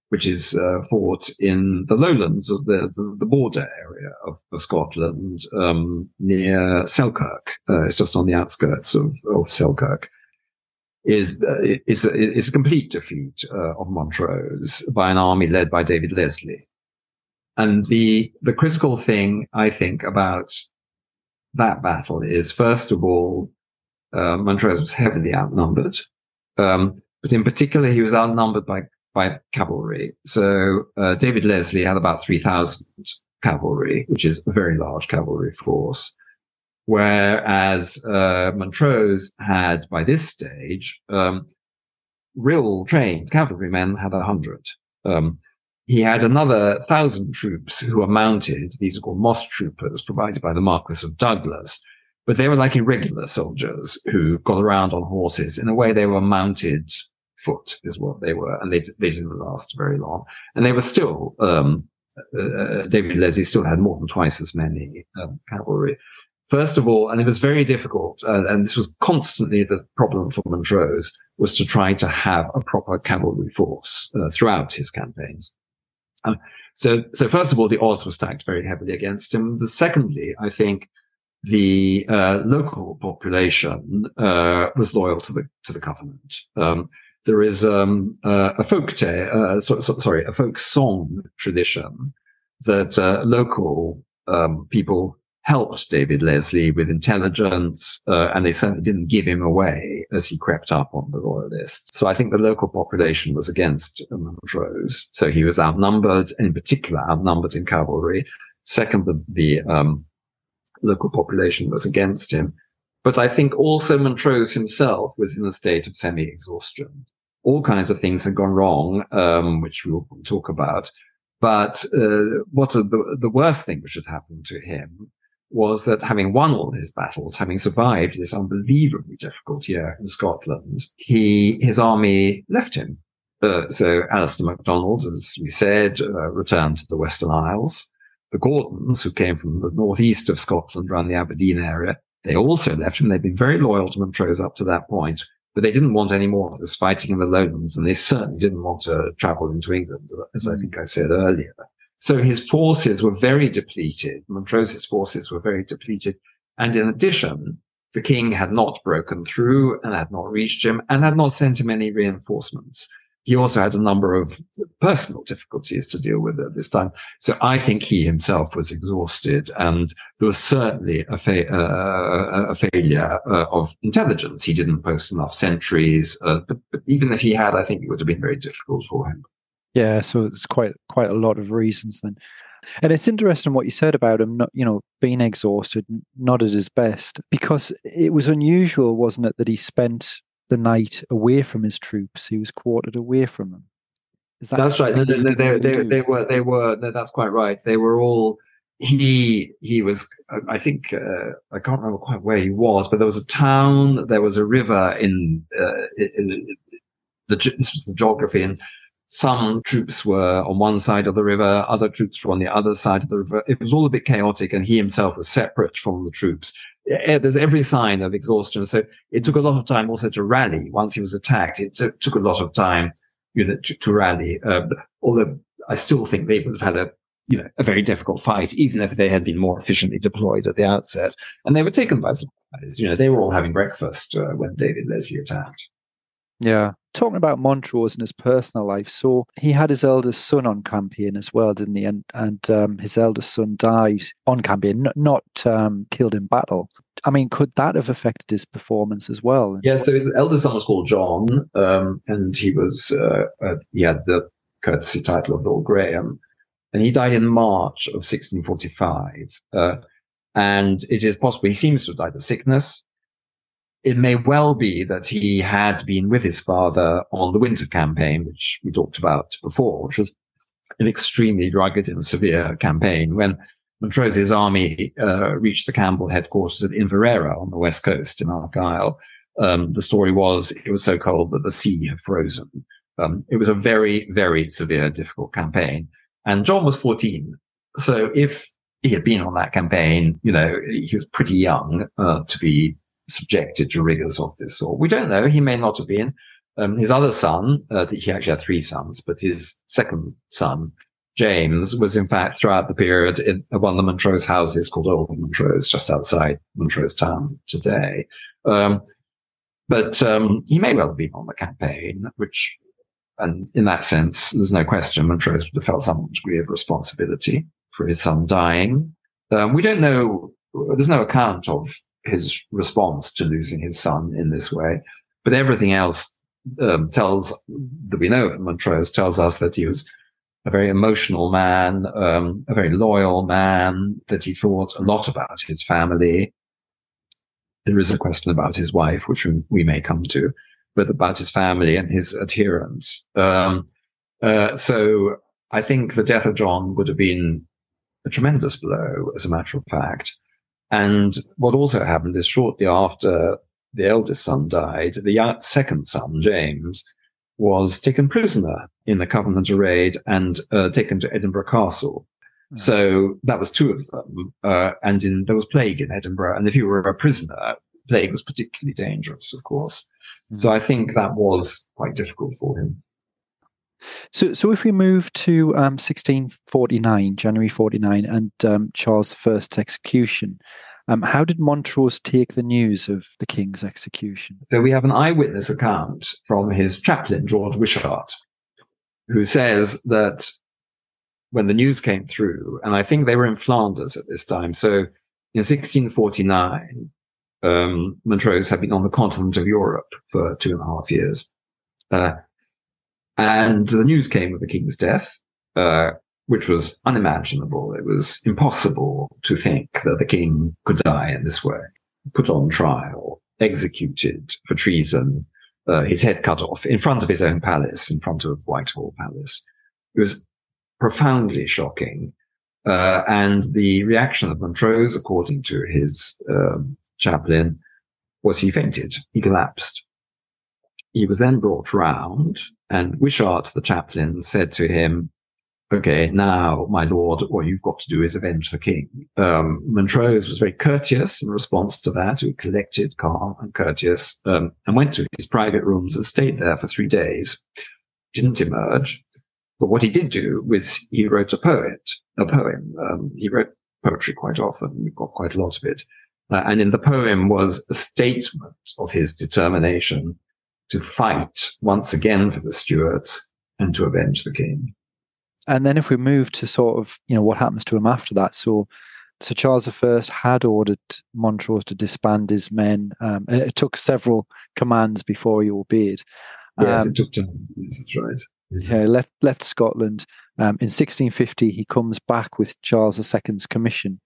which is uh, fought in the lowlands of the, the, the border area of, of Scotland, um, near Selkirk. Uh, it's just on the outskirts of, of Selkirk is uh, is is a complete defeat uh, of Montrose by an army led by David Leslie. And the the critical thing I think about that battle is first of all, uh, Montrose was heavily outnumbered, um, but in particular he was outnumbered by by cavalry. So uh, David Leslie had about three thousand cavalry, which is a very large cavalry force. Whereas uh, Montrose had, by this stage, um, real trained cavalrymen had a hundred. Um, he had another thousand troops who were mounted. These are called moss troopers, provided by the Marquis of Douglas. But they were like irregular soldiers who got around on horses. In a way, they were mounted foot, is what they were, and they they didn't last very long. And they were still um, uh, uh David Leslie still had more than twice as many um, cavalry. First of all, and it was very difficult, uh, and this was constantly the problem for Montrose, was to try to have a proper cavalry force uh, throughout his campaigns. Um, so, so first of all, the odds were stacked very heavily against him. The secondly, I think the uh, local population uh, was loyal to the to the Covenant. Um, there is um, uh, a folk tale, so, so, sorry, a folk song tradition that local um, people helped David Leslie with intelligence, uh, and they certainly didn't give him away as he crept up on the royalists. So I think the local population was against Montrose. So he was outnumbered, in particular outnumbered in cavalry. Second, the, the um, local population was against him. But I think also Montrose himself was in a state of semi-exhaustion. all kinds of things had gone wrong, um, which we'll talk about. But uh, what the, the worst thing which had happened to him was that having won all his battles, having survived this unbelievably difficult year in Scotland, he his army left him. Uh, so Alistair MacDonald, as we said, uh, returned to the Western Isles. The Gordons, who came from the northeast of Scotland around the Aberdeen area, they also left him. They'd been very loyal to Montrose up to that point, but they didn't want any more of this fighting in the lowlands, and they certainly didn't want to travel into England, as I mm. think I said earlier. So his forces were very depleted. Montrose's forces were very depleted. And in addition, the king had not broken through and had not reached him and had not sent him any reinforcements. He also had a number of personal difficulties to deal with at this time. So I think he himself was exhausted and there was certainly a, fa- uh, a failure uh, of intelligence. He didn't post enough sentries, uh, but, but even if he had, I think it would have been very difficult for him. Yeah, so it's quite quite a lot of reasons then. And it's interesting what you said about him, not, you know, being exhausted, not at his best, because it was unusual, wasn't it, that he spent the night away from his troops. He was quartered away from them. That that's right. they, they, they, they, were. They were. that's quite right. They were all. He he was. I think uh, I can't remember quite where he was, but there was a town. There was a river in. Uh, in the this was the geography, and some troops were on one side of the river, other troops were on the other side of the river. It was all a bit chaotic, and he himself was separate from the troops. There's every sign of exhaustion. So it took a lot of time also to rally once he was attacked. It took a lot of time, you know, to, to rally. Uh, although I still think they would have had a, you know, a very difficult fight, even if they had been more efficiently deployed at the outset. And they were taken by surprise. You know, they were all having breakfast uh, when David Leslie attacked. Yeah. Talking about Montrose and his personal life, so he had his eldest son on campaign as well, didn't he? And and um, his eldest son died on campaign, not, not um, killed in battle. I mean, could that have affected his performance as well? Yeah. So his eldest son was called John, um, and he was uh, uh, he had the courtesy title of Lord Graham, and he died in March of 1645. Uh, and it is possible he seems to have died of sickness it may well be that he had been with his father on the winter campaign, which we talked about before, which was an extremely rugged and severe campaign when Montrose's army uh, reached the Campbell headquarters at Inveraray on the west coast in Argyll. Um, the story was it was so cold that the sea had frozen. Um, it was a very, very severe, difficult campaign. And John was 14. So if he had been on that campaign, you know, he was pretty young uh, to be subjected to rigors of this sort. We don't know. He may not have been. Um, his other son, uh, he actually had three sons, but his second son, James, was in fact throughout the period in one of the Montrose houses called Old Montrose, just outside Montrose town today. Um, but um, he may well have been on the campaign, which, and in that sense, there's no question Montrose would have felt some degree of responsibility for his son dying. Um, we don't know. There's no account of his response to losing his son in this way. But everything else um, tells that we know of Montrose tells us that he was a very emotional man, um, a very loyal man, that he thought a lot about his family. There is a question about his wife, which we may come to, but about his family and his adherents. Um, uh, so I think the death of John would have been a tremendous blow, as a matter of fact. And what also happened is shortly after the eldest son died, the second son, James, was taken prisoner in the Covenant raid and uh, taken to Edinburgh Castle. Mm. So that was two of them. Uh, and in, there was plague in Edinburgh. And if you were a prisoner, plague was particularly dangerous, of course. Mm. So I think that was quite difficult for him. So, so if we move to um, 1649, January 49, and um, Charles I's execution, um, how did Montrose take the news of the king's execution? So we have an eyewitness account from his chaplain, George Wishart, who says that when the news came through, and I think they were in Flanders at this time. So in 1649, um, Montrose had been on the continent of Europe for two and a half years. Uh, and the news came of the king's death, uh, which was unimaginable. It was impossible to think that the king could die in this way, put on trial, executed for treason. uh, his head cut off in front of his own palace, in front of Whitehall Palace. It was profoundly shocking. Uh, and the reaction of Montrose, according to his um, chaplain, was he fainted. He collapsed. He was then brought round, and Wishart, the chaplain, said to him, okay, now, my lord, what you've got to do is avenge the king. Um, Montrose was very courteous in response to that. He collected, calm and courteous, um, and went to his private rooms and stayed there for three days. Didn't emerge. But what he did do was he wrote a poet, a poem. Um, he wrote poetry quite often. He got quite a lot of it. Uh, and in the poem was a statement of his determination to fight once again for the Stuarts and to avenge the king. And then if we move to sort of you know what happens to him after that so so charles i had ordered montrose to disband his men. Um, it, took several commands before he obeyed. Yes um, it took time. Yes that's right. yeah left left scotland. Um, in 1650 he comes back with charles ii's commission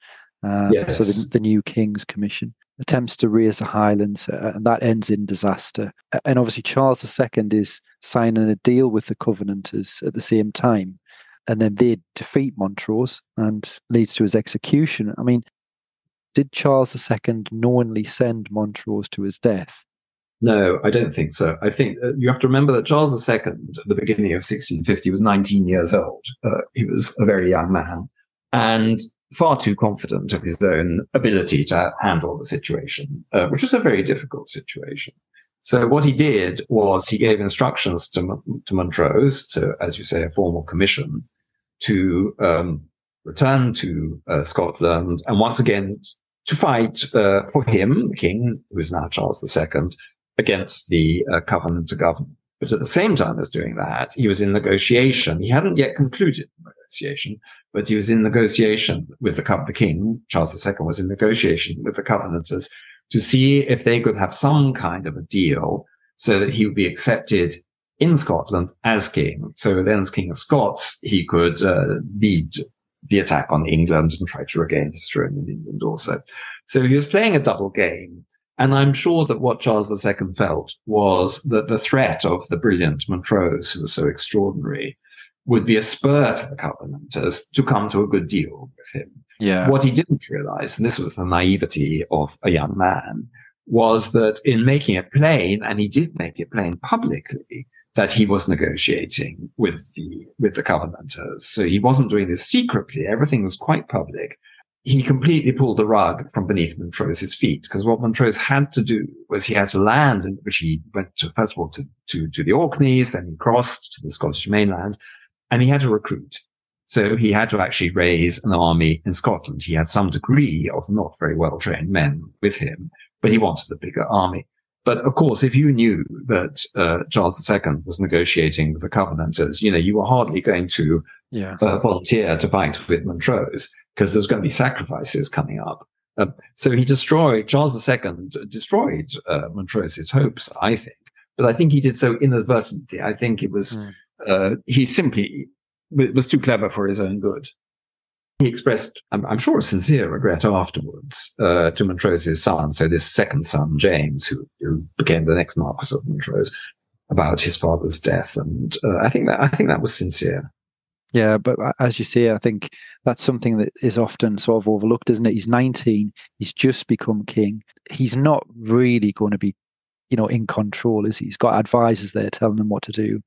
uh, yes. so the, the, new king's commission attempts to raise the highlands uh, and that ends in disaster and obviously charles ii is signing a deal with the covenanters at the same time and then they defeat Montrose and leads to his execution. I mean, did Charles II knowingly send Montrose to his death? No, I don't think so. I think uh, you have to remember that Charles II, at the beginning of 1650, was 19 years old. Uh, he was a very young man and far too confident of his own ability to handle the situation, uh, which was a very difficult situation. So what he did was he gave instructions to, to Montrose, to, as you say, a formal commission, to um, return to uh, Scotland and once again to fight uh, for him, the king, who is now Charles II, against the uh, Covenanter government. But at the same time as doing that, he was in negotiation. He hadn't yet concluded negotiation, but he was in negotiation with the, the king. Charles II was in negotiation with the Covenanters to see if they could have some kind of a deal so that he would be accepted in Scotland as king. So then as king of Scots, he could uh, lead the attack on England and try to regain his throne in England also. So he was playing a double game. And I'm sure that what Charles II felt was that the threat of the brilliant Montrose, who was so extraordinary, would be a spur to the Covenanters to come to a good deal with him. Yeah. What he didn't realize, and this was the naivety of a young man, was that in making it plain, and he did make it plain publicly, that he was negotiating with the with the Covenanters. So he wasn't doing this secretly. Everything was quite public. He completely pulled the rug from beneath Montrose's feet because what Montrose had to do was he had to land, in which he went to first of all to, to, to the Orkneys, then he crossed to the Scottish mainland, and he had to recruit. So he had to actually raise an army in Scotland. He had some degree of not very well trained men with him, but he wanted a bigger army. But of course, if you knew that uh, Charles II was negotiating with the Covenanters, you know, you were hardly going to yeah. uh, volunteer to fight with Montrose because there's going to be sacrifices coming up. Uh, so he destroyed, Charles II destroyed uh, Montrose's hopes, I think. But I think he did so inadvertently. I think it was, mm. He simply was too clever for his own good. He expressed, I'm, I'm sure, a sincere regret afterwards uh, to Montrose's son, so this second son, James, who, who became the next Marquis of Montrose, about his father's death, and uh, I think that I think that was sincere. Yeah, but as you say, I think that's something that is often sort of overlooked, isn't it? He's 19, he's just become king. He's not really going to be, you know, in control, is he? He's got advisors there telling him what to do,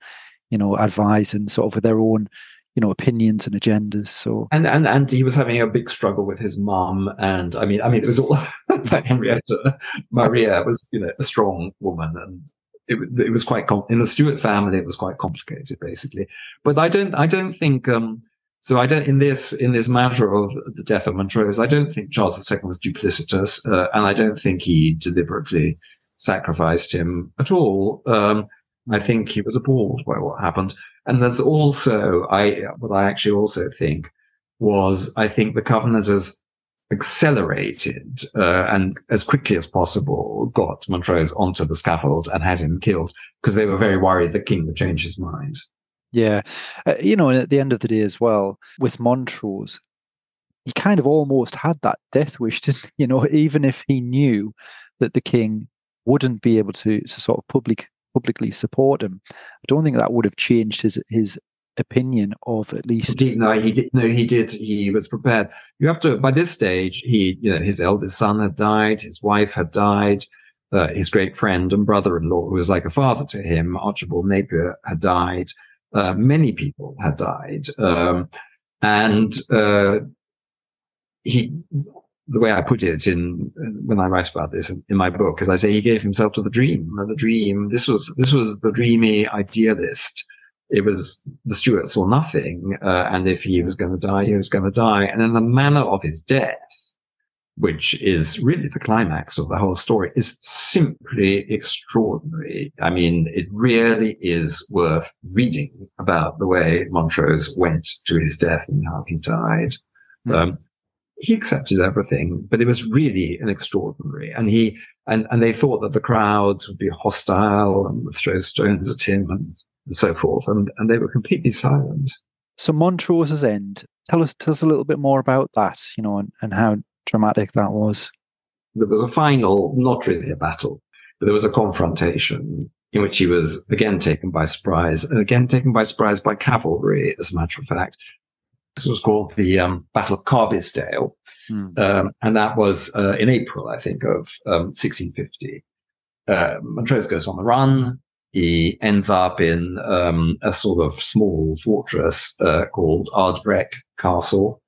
you know, advising sort of with their own you know opinions and agendas so and and and he was having a big struggle with his mom and i mean i mean it was all henrietta maria was you know a strong woman and it, it was quite com- in the Stuart family it was quite complicated basically but i don't i don't think um so I don't in this in this matter of the death of Montrose, I don't think Charles II was duplicitous, uh, and I don't think he deliberately sacrificed him at all. Um, I think he was appalled by what happened. And there's also, I, what I actually also think was, I think the Covenanters accelerated uh, and as quickly as possible got Montrose onto the scaffold and had him killed because they were very worried the king would change his mind. Yeah. Uh, you know, and at the end of the day as well, with Montrose, he kind of almost had that death wish, didn't? You know, even if he knew that the king wouldn't be able to, to sort of public publicly support him. I don't think that would have changed his his opinion of at least. No, he did. No, he did. He was prepared. You have to. By this stage, he, you know, his eldest son had died. His wife had died. Uh, his great friend and brother-in-law, who was like a father to him, Archibald Napier, had died. Uh, many people had died, um, and uh, he. The way I put it in when I write about this in, in my book is I say he gave himself to the dream. The dream. This was this was the dreamy idealist it was the Stuarts or nothing. Uh, and if he was going to die, he was going to die. And then the manner of his death, which is really the climax of the whole story, is simply extraordinary. I mean, it really is worth reading about the way Montrose went to his death and how he died. Mm. Um, he accepted everything, but it was really an extraordinary. And he and and they thought that the crowds would be hostile and would throw stones at him and and so forth, and, and they were completely silent. So Montrose's end. Tell us, tell us a little bit more about that, you know, and, and how dramatic that was. There was a final, not really a battle, but there was a confrontation in which he was again taken by surprise, and again taken by surprise by cavalry, as a matter of fact. This was called the um, Battle of Carbisdale, hmm. um, and that was uh, in April, I think, of um, 1650. Uh, Montrose goes on the run he ends up in um, a sort of small fortress uh, called Ardvreck Castle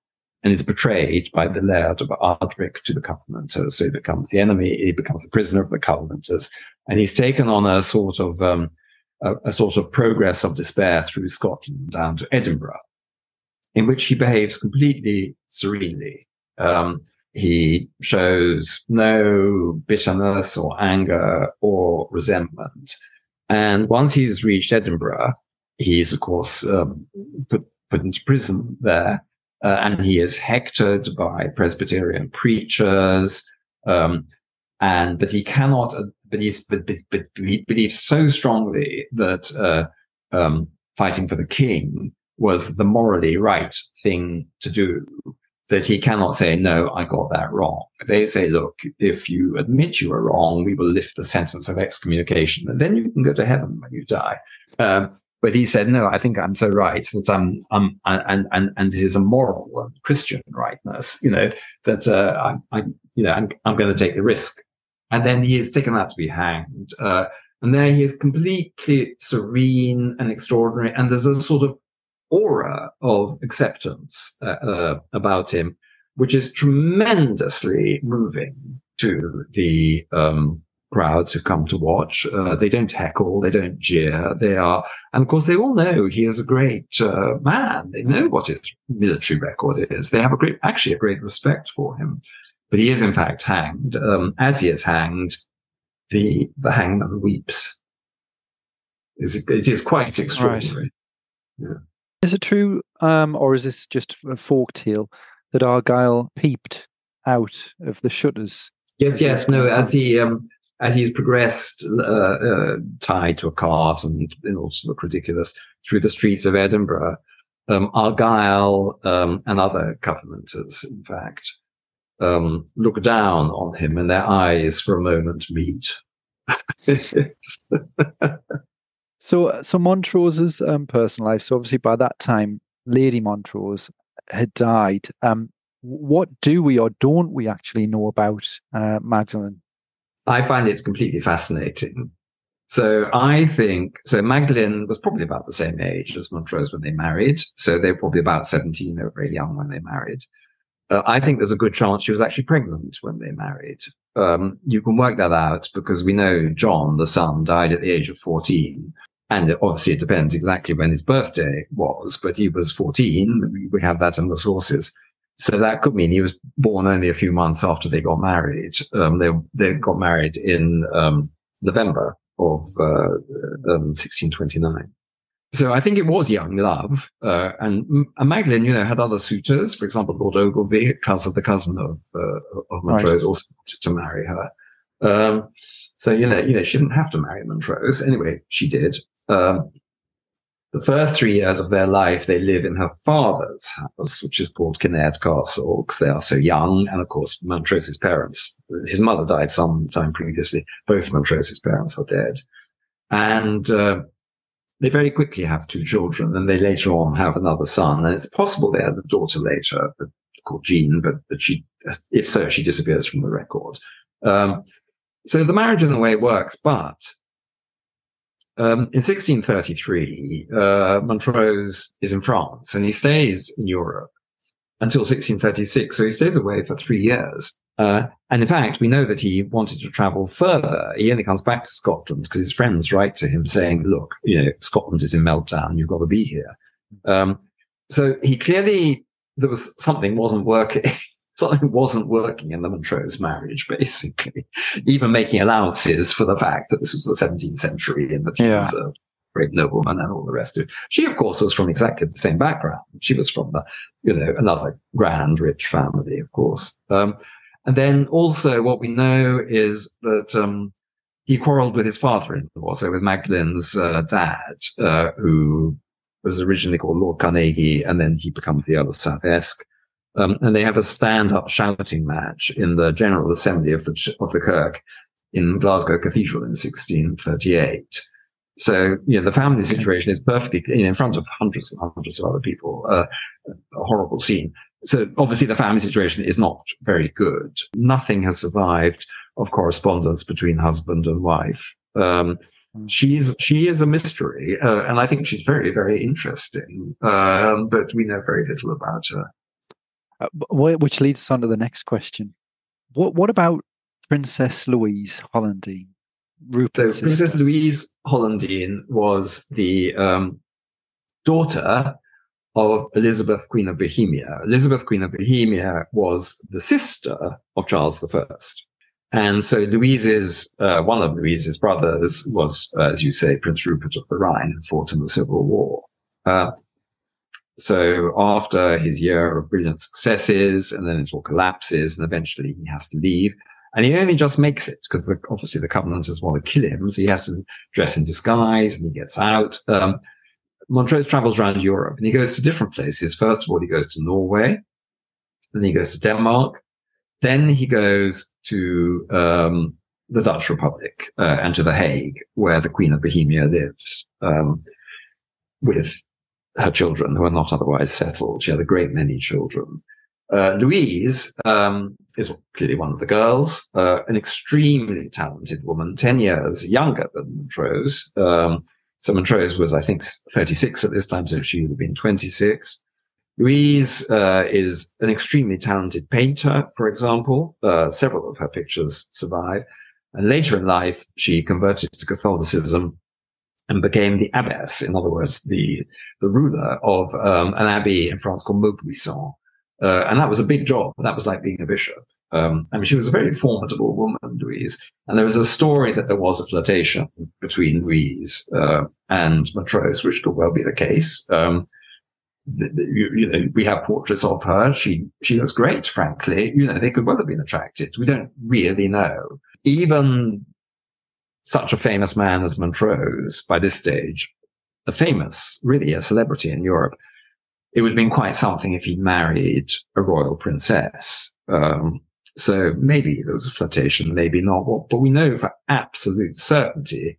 and is betrayed by the laird of Ardvreck to the Covenanters. So he becomes the enemy, he becomes the prisoner of the Covenanters, and he's taken on a sort of um, a, a, sort of progress of despair through Scotland down to Edinburgh, in which he behaves completely serenely. Um, he shows no bitterness or anger or resentment. And once he's reached Edinburgh, he is, of course, um, put, put into prison there. Uh, and he is hectored by Presbyterian preachers. Um, and, but he cannot, uh, but he's, but, but, but, he believes so strongly that, uh, um, fighting for the king was the morally right thing to do that he cannot say, no, I got that wrong. They say, look, if you admit you are wrong, we will lift the sentence of excommunication and then you can go to heaven when you die. Um, but he said, no, I think I'm so right that I'm, I'm, and, and, and it is a moral and Christian rightness, you know, that, uh, I, I, you know, I'm, I'm going to take the risk. And then he is taken out to be hanged. Uh, and there he is completely serene and extraordinary. And there's a sort of aura of acceptance uh, uh, about him, which is tremendously moving to the um, crowds who come to watch. Uh, they don't heckle, they don't jeer. They are, and of course, they all know he is a great uh, man. They know what his military record is. They have a great, actually, a great respect for him. But he is in fact hanged. Um, as he is hanged, the the hangman weeps. It's, it is quite extraordinary. Right. Yeah. Is it true, um, or is this just a folk tale that Argyll peeped out of the shutters? Yes, yes, no. As he um, as he's progressed, uh, uh, tied to a cart and it also look ridiculous through the streets of Edinburgh, um, Argyll um, and other Covenanters, in fact, um, look down on him, and their eyes for a moment meet. So, so Montrose's um, personal life. So, obviously, by that time, Lady Montrose had died. Um, what do we or don't we actually know about uh, Magdalen? I find it completely fascinating. So I think so. Magdalen was probably about the same age as Montrose when they married. So they were probably about seventeen. They were very young when they married. Uh, I think there's a good chance she was actually pregnant when they married. Um, you can work that out because we know John, the son, died at the age of 14. And obviously it depends exactly when his birthday was, but he was 14. We have that in the sources. So that could mean he was born only a few months after they got married. Um, they, they got married in, um, November of, uh, um, 1629. So I think it was young love. Uh, and, and Magdalen, you know, had other suitors. For example, Lord Ogilvy, cousin, the cousin of, uh, of Montrose, right. also wanted to marry her. Um, so, you know, you know, she didn't have to marry Montrose. Anyway, she did. Um, the first three years of their life, they live in her father's house, which is called Kinnaird Castle, because they are so young. And of course, Montrose's parents, his mother died some time previously. Both Montrose's parents are dead. and uh, they very quickly have two children, and they later on have another son. And it's possible they had a daughter later, called Jean, but, but she, if so, she disappears from the record. Um, so the marriage in a way works, but um, in 1633, uh, Montrose is in France and he stays in Europe until 1636. So he stays away for three years. Uh, and in fact, we know that he wanted to travel further. He only comes back to Scotland because his friends write to him saying, look, you know, Scotland is in meltdown. You've got to be here. Um, so he clearly, there was something wasn't working. something wasn't working in the Montrose marriage, basically, even making allowances for the fact that this was the 17th century and that he yeah. was a great nobleman and all the rest of it. She, of course, was from exactly the same background. She was from the, you know, another grand, rich family, of course. Um, and then also what we know is that um, he quarreled with his father-in-law, so with Magdalen's uh, dad, uh, who was originally called Lord Carnegie, and then he becomes the Earl of Southesk. Um, and they have a stand-up shouting match in the General Assembly of the of the Kirk in Glasgow Cathedral in 1638. So, you know, the family situation is perfectly you know, in front of hundreds and hundreds of other people. Uh, a horrible scene. So obviously the family situation is not very good. Nothing has survived of correspondence between husband and wife. Um, hmm. she's she is a mystery, uh, and I think she's very very interesting. Um, but we know very little about her. Uh, which leads us on to the next question. What what about Princess Louise Hollandine? Rupert's so Princess sister? Louise Hollandine was the um, daughter of Elizabeth, Queen of Bohemia. Elizabeth, Queen of Bohemia, was the sister of Charles I. And so Louise's, uh, one of Louise's brothers was, uh, as you say, Prince Rupert of the Rhine, who fought in the Civil War. Uh, so after his year of brilliant successes, and then it all collapses, and eventually he has to leave. And he only just makes it because obviously the Covenanters want to kill him. So he has to dress in disguise and he gets out. Um, Montrose travels around Europe and he goes to different places. First of all, he goes to Norway, then he goes to Denmark, then he goes to um, the Dutch Republic uh, and to The Hague, where the Queen of Bohemia lives um, with her children who are not otherwise settled. She had a great many children. Uh, Louise um, is clearly one of the girls, uh, an extremely talented woman, 10 years younger than Montrose. Um, so Montrose was, I think, 36 at this time, so she would have been 26. Louise uh, is an extremely talented painter, for example. Uh, several of her pictures survive. And later in life, she converted to Catholicism and became the abbess, in other words, the, the ruler of um, an abbey in France called Maubuisson. Uh, and that was a big job. That was like being a bishop. Um, I mean, she was a very formidable woman, Louise. And there was a story that there was a flirtation between Louise uh, and Montrose, which could well be the case. Um, the, the, you, you, know, we have portraits of her. She she looks great, frankly. You know, they could well have been attracted. We don't really know. Even such a famous man as Montrose, by this stage, a famous, really a celebrity in Europe, it would have been quite something if he'd married a royal princess. Um, so maybe there was a flirtation, maybe not. But we know for absolute certainty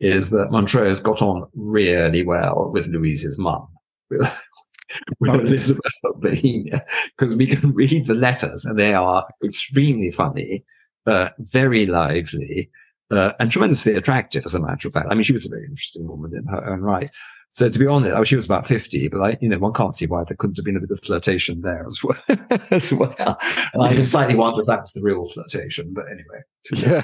is that Montrose got on really well with Louise's mum, with, with Elizabeth of Bohemia, because we can read the letters and they are extremely funny, uh, very lively, uh, and tremendously attractive, as a matter of fact. I mean, she was a very interesting woman in her own right. So to be honest, I she was about 50, but I, you know, one can't see why there couldn't have been a bit of flirtation there as well. as well. And I slightly wonder if that was the real flirtation, but anyway.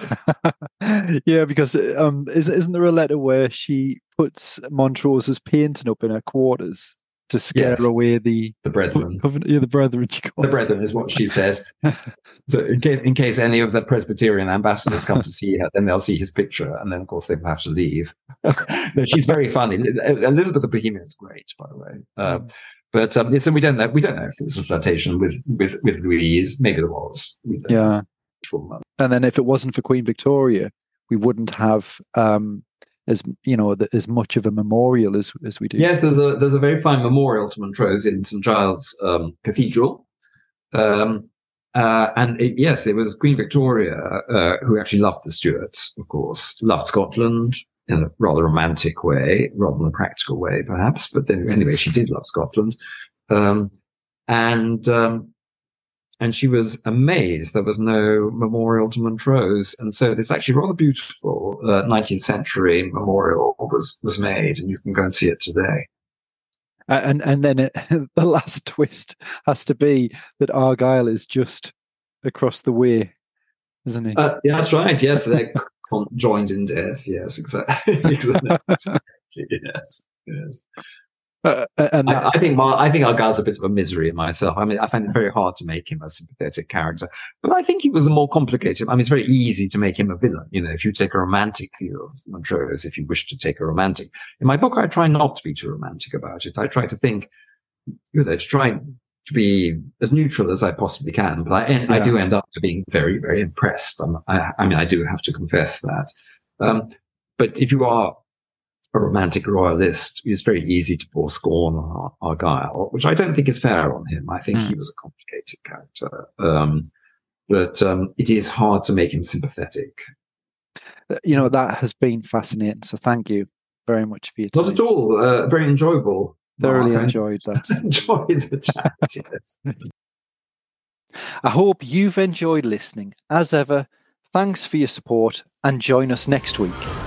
Yeah. yeah, because um, isn't there a letter where she puts Montrose's painting up in her quarters? To scare yes. away the the brethren. Yeah, the brethren. the brethren is what she says. so in case in case any of the Presbyterian ambassadors come to see her, then they'll see his picture, and then of course they will have to leave. no, she's very funny. Elizabeth of Bohemia is great, by the way. Uh, but um, so we don't know. We don't know if there was a flirtation with with with Louise. Maybe there was. Yeah. And then if it wasn't for Queen Victoria, we wouldn't have um, as you know the, as much of a memorial as as we do. Yes, there's a there's a very fine memorial to Montrose in St Giles um, Cathedral, um, Uh, and it, yes, it was Queen Victoria uh, who actually loved the Stuarts, of course, loved Scotland in a rather romantic way, rather than a practical way, perhaps. But then, anyway, she did love Scotland, um, and um, and she was amazed there was no memorial to Montrose, and so this actually rather beautiful uh, 19th century memorial was was made, and you can go and see it today. And and then it, the last twist has to be that Argyll is just across the way, isn't he? Uh, yeah, that's right. Yes, they're joined in death. Yes, exactly. exactly. yes, yes. Uh, uh, and that, I, I, think Mar- I think Argyll's a bit of a misery in myself. I mean, I find it very hard to make him a sympathetic character, but I think he was a more complicated. I mean, it's very easy to make him a villain. You know, if you take a romantic view of Montrose, if you wish to take a romantic. In my book, I try not to be too romantic about it. I try to think, you know, to try to be as neutral as I possibly can, but I, yeah. I do end up being very, very impressed. I, I, mean, I do have to confess that. Um, but if you are a romantic royalist, it's very easy to pour scorn on Argyll, which I don't think is fair on him. I think mm. he was a complicated character. Um, but um, it is hard to make him sympathetic. Uh, you know, that has been fascinating. So thank you very much for your time. Not at all. Uh, very enjoyable. Thoroughly enjoyed that. enjoyed the chat, yes. I hope you've enjoyed listening. As ever, thanks for your support and join us next week.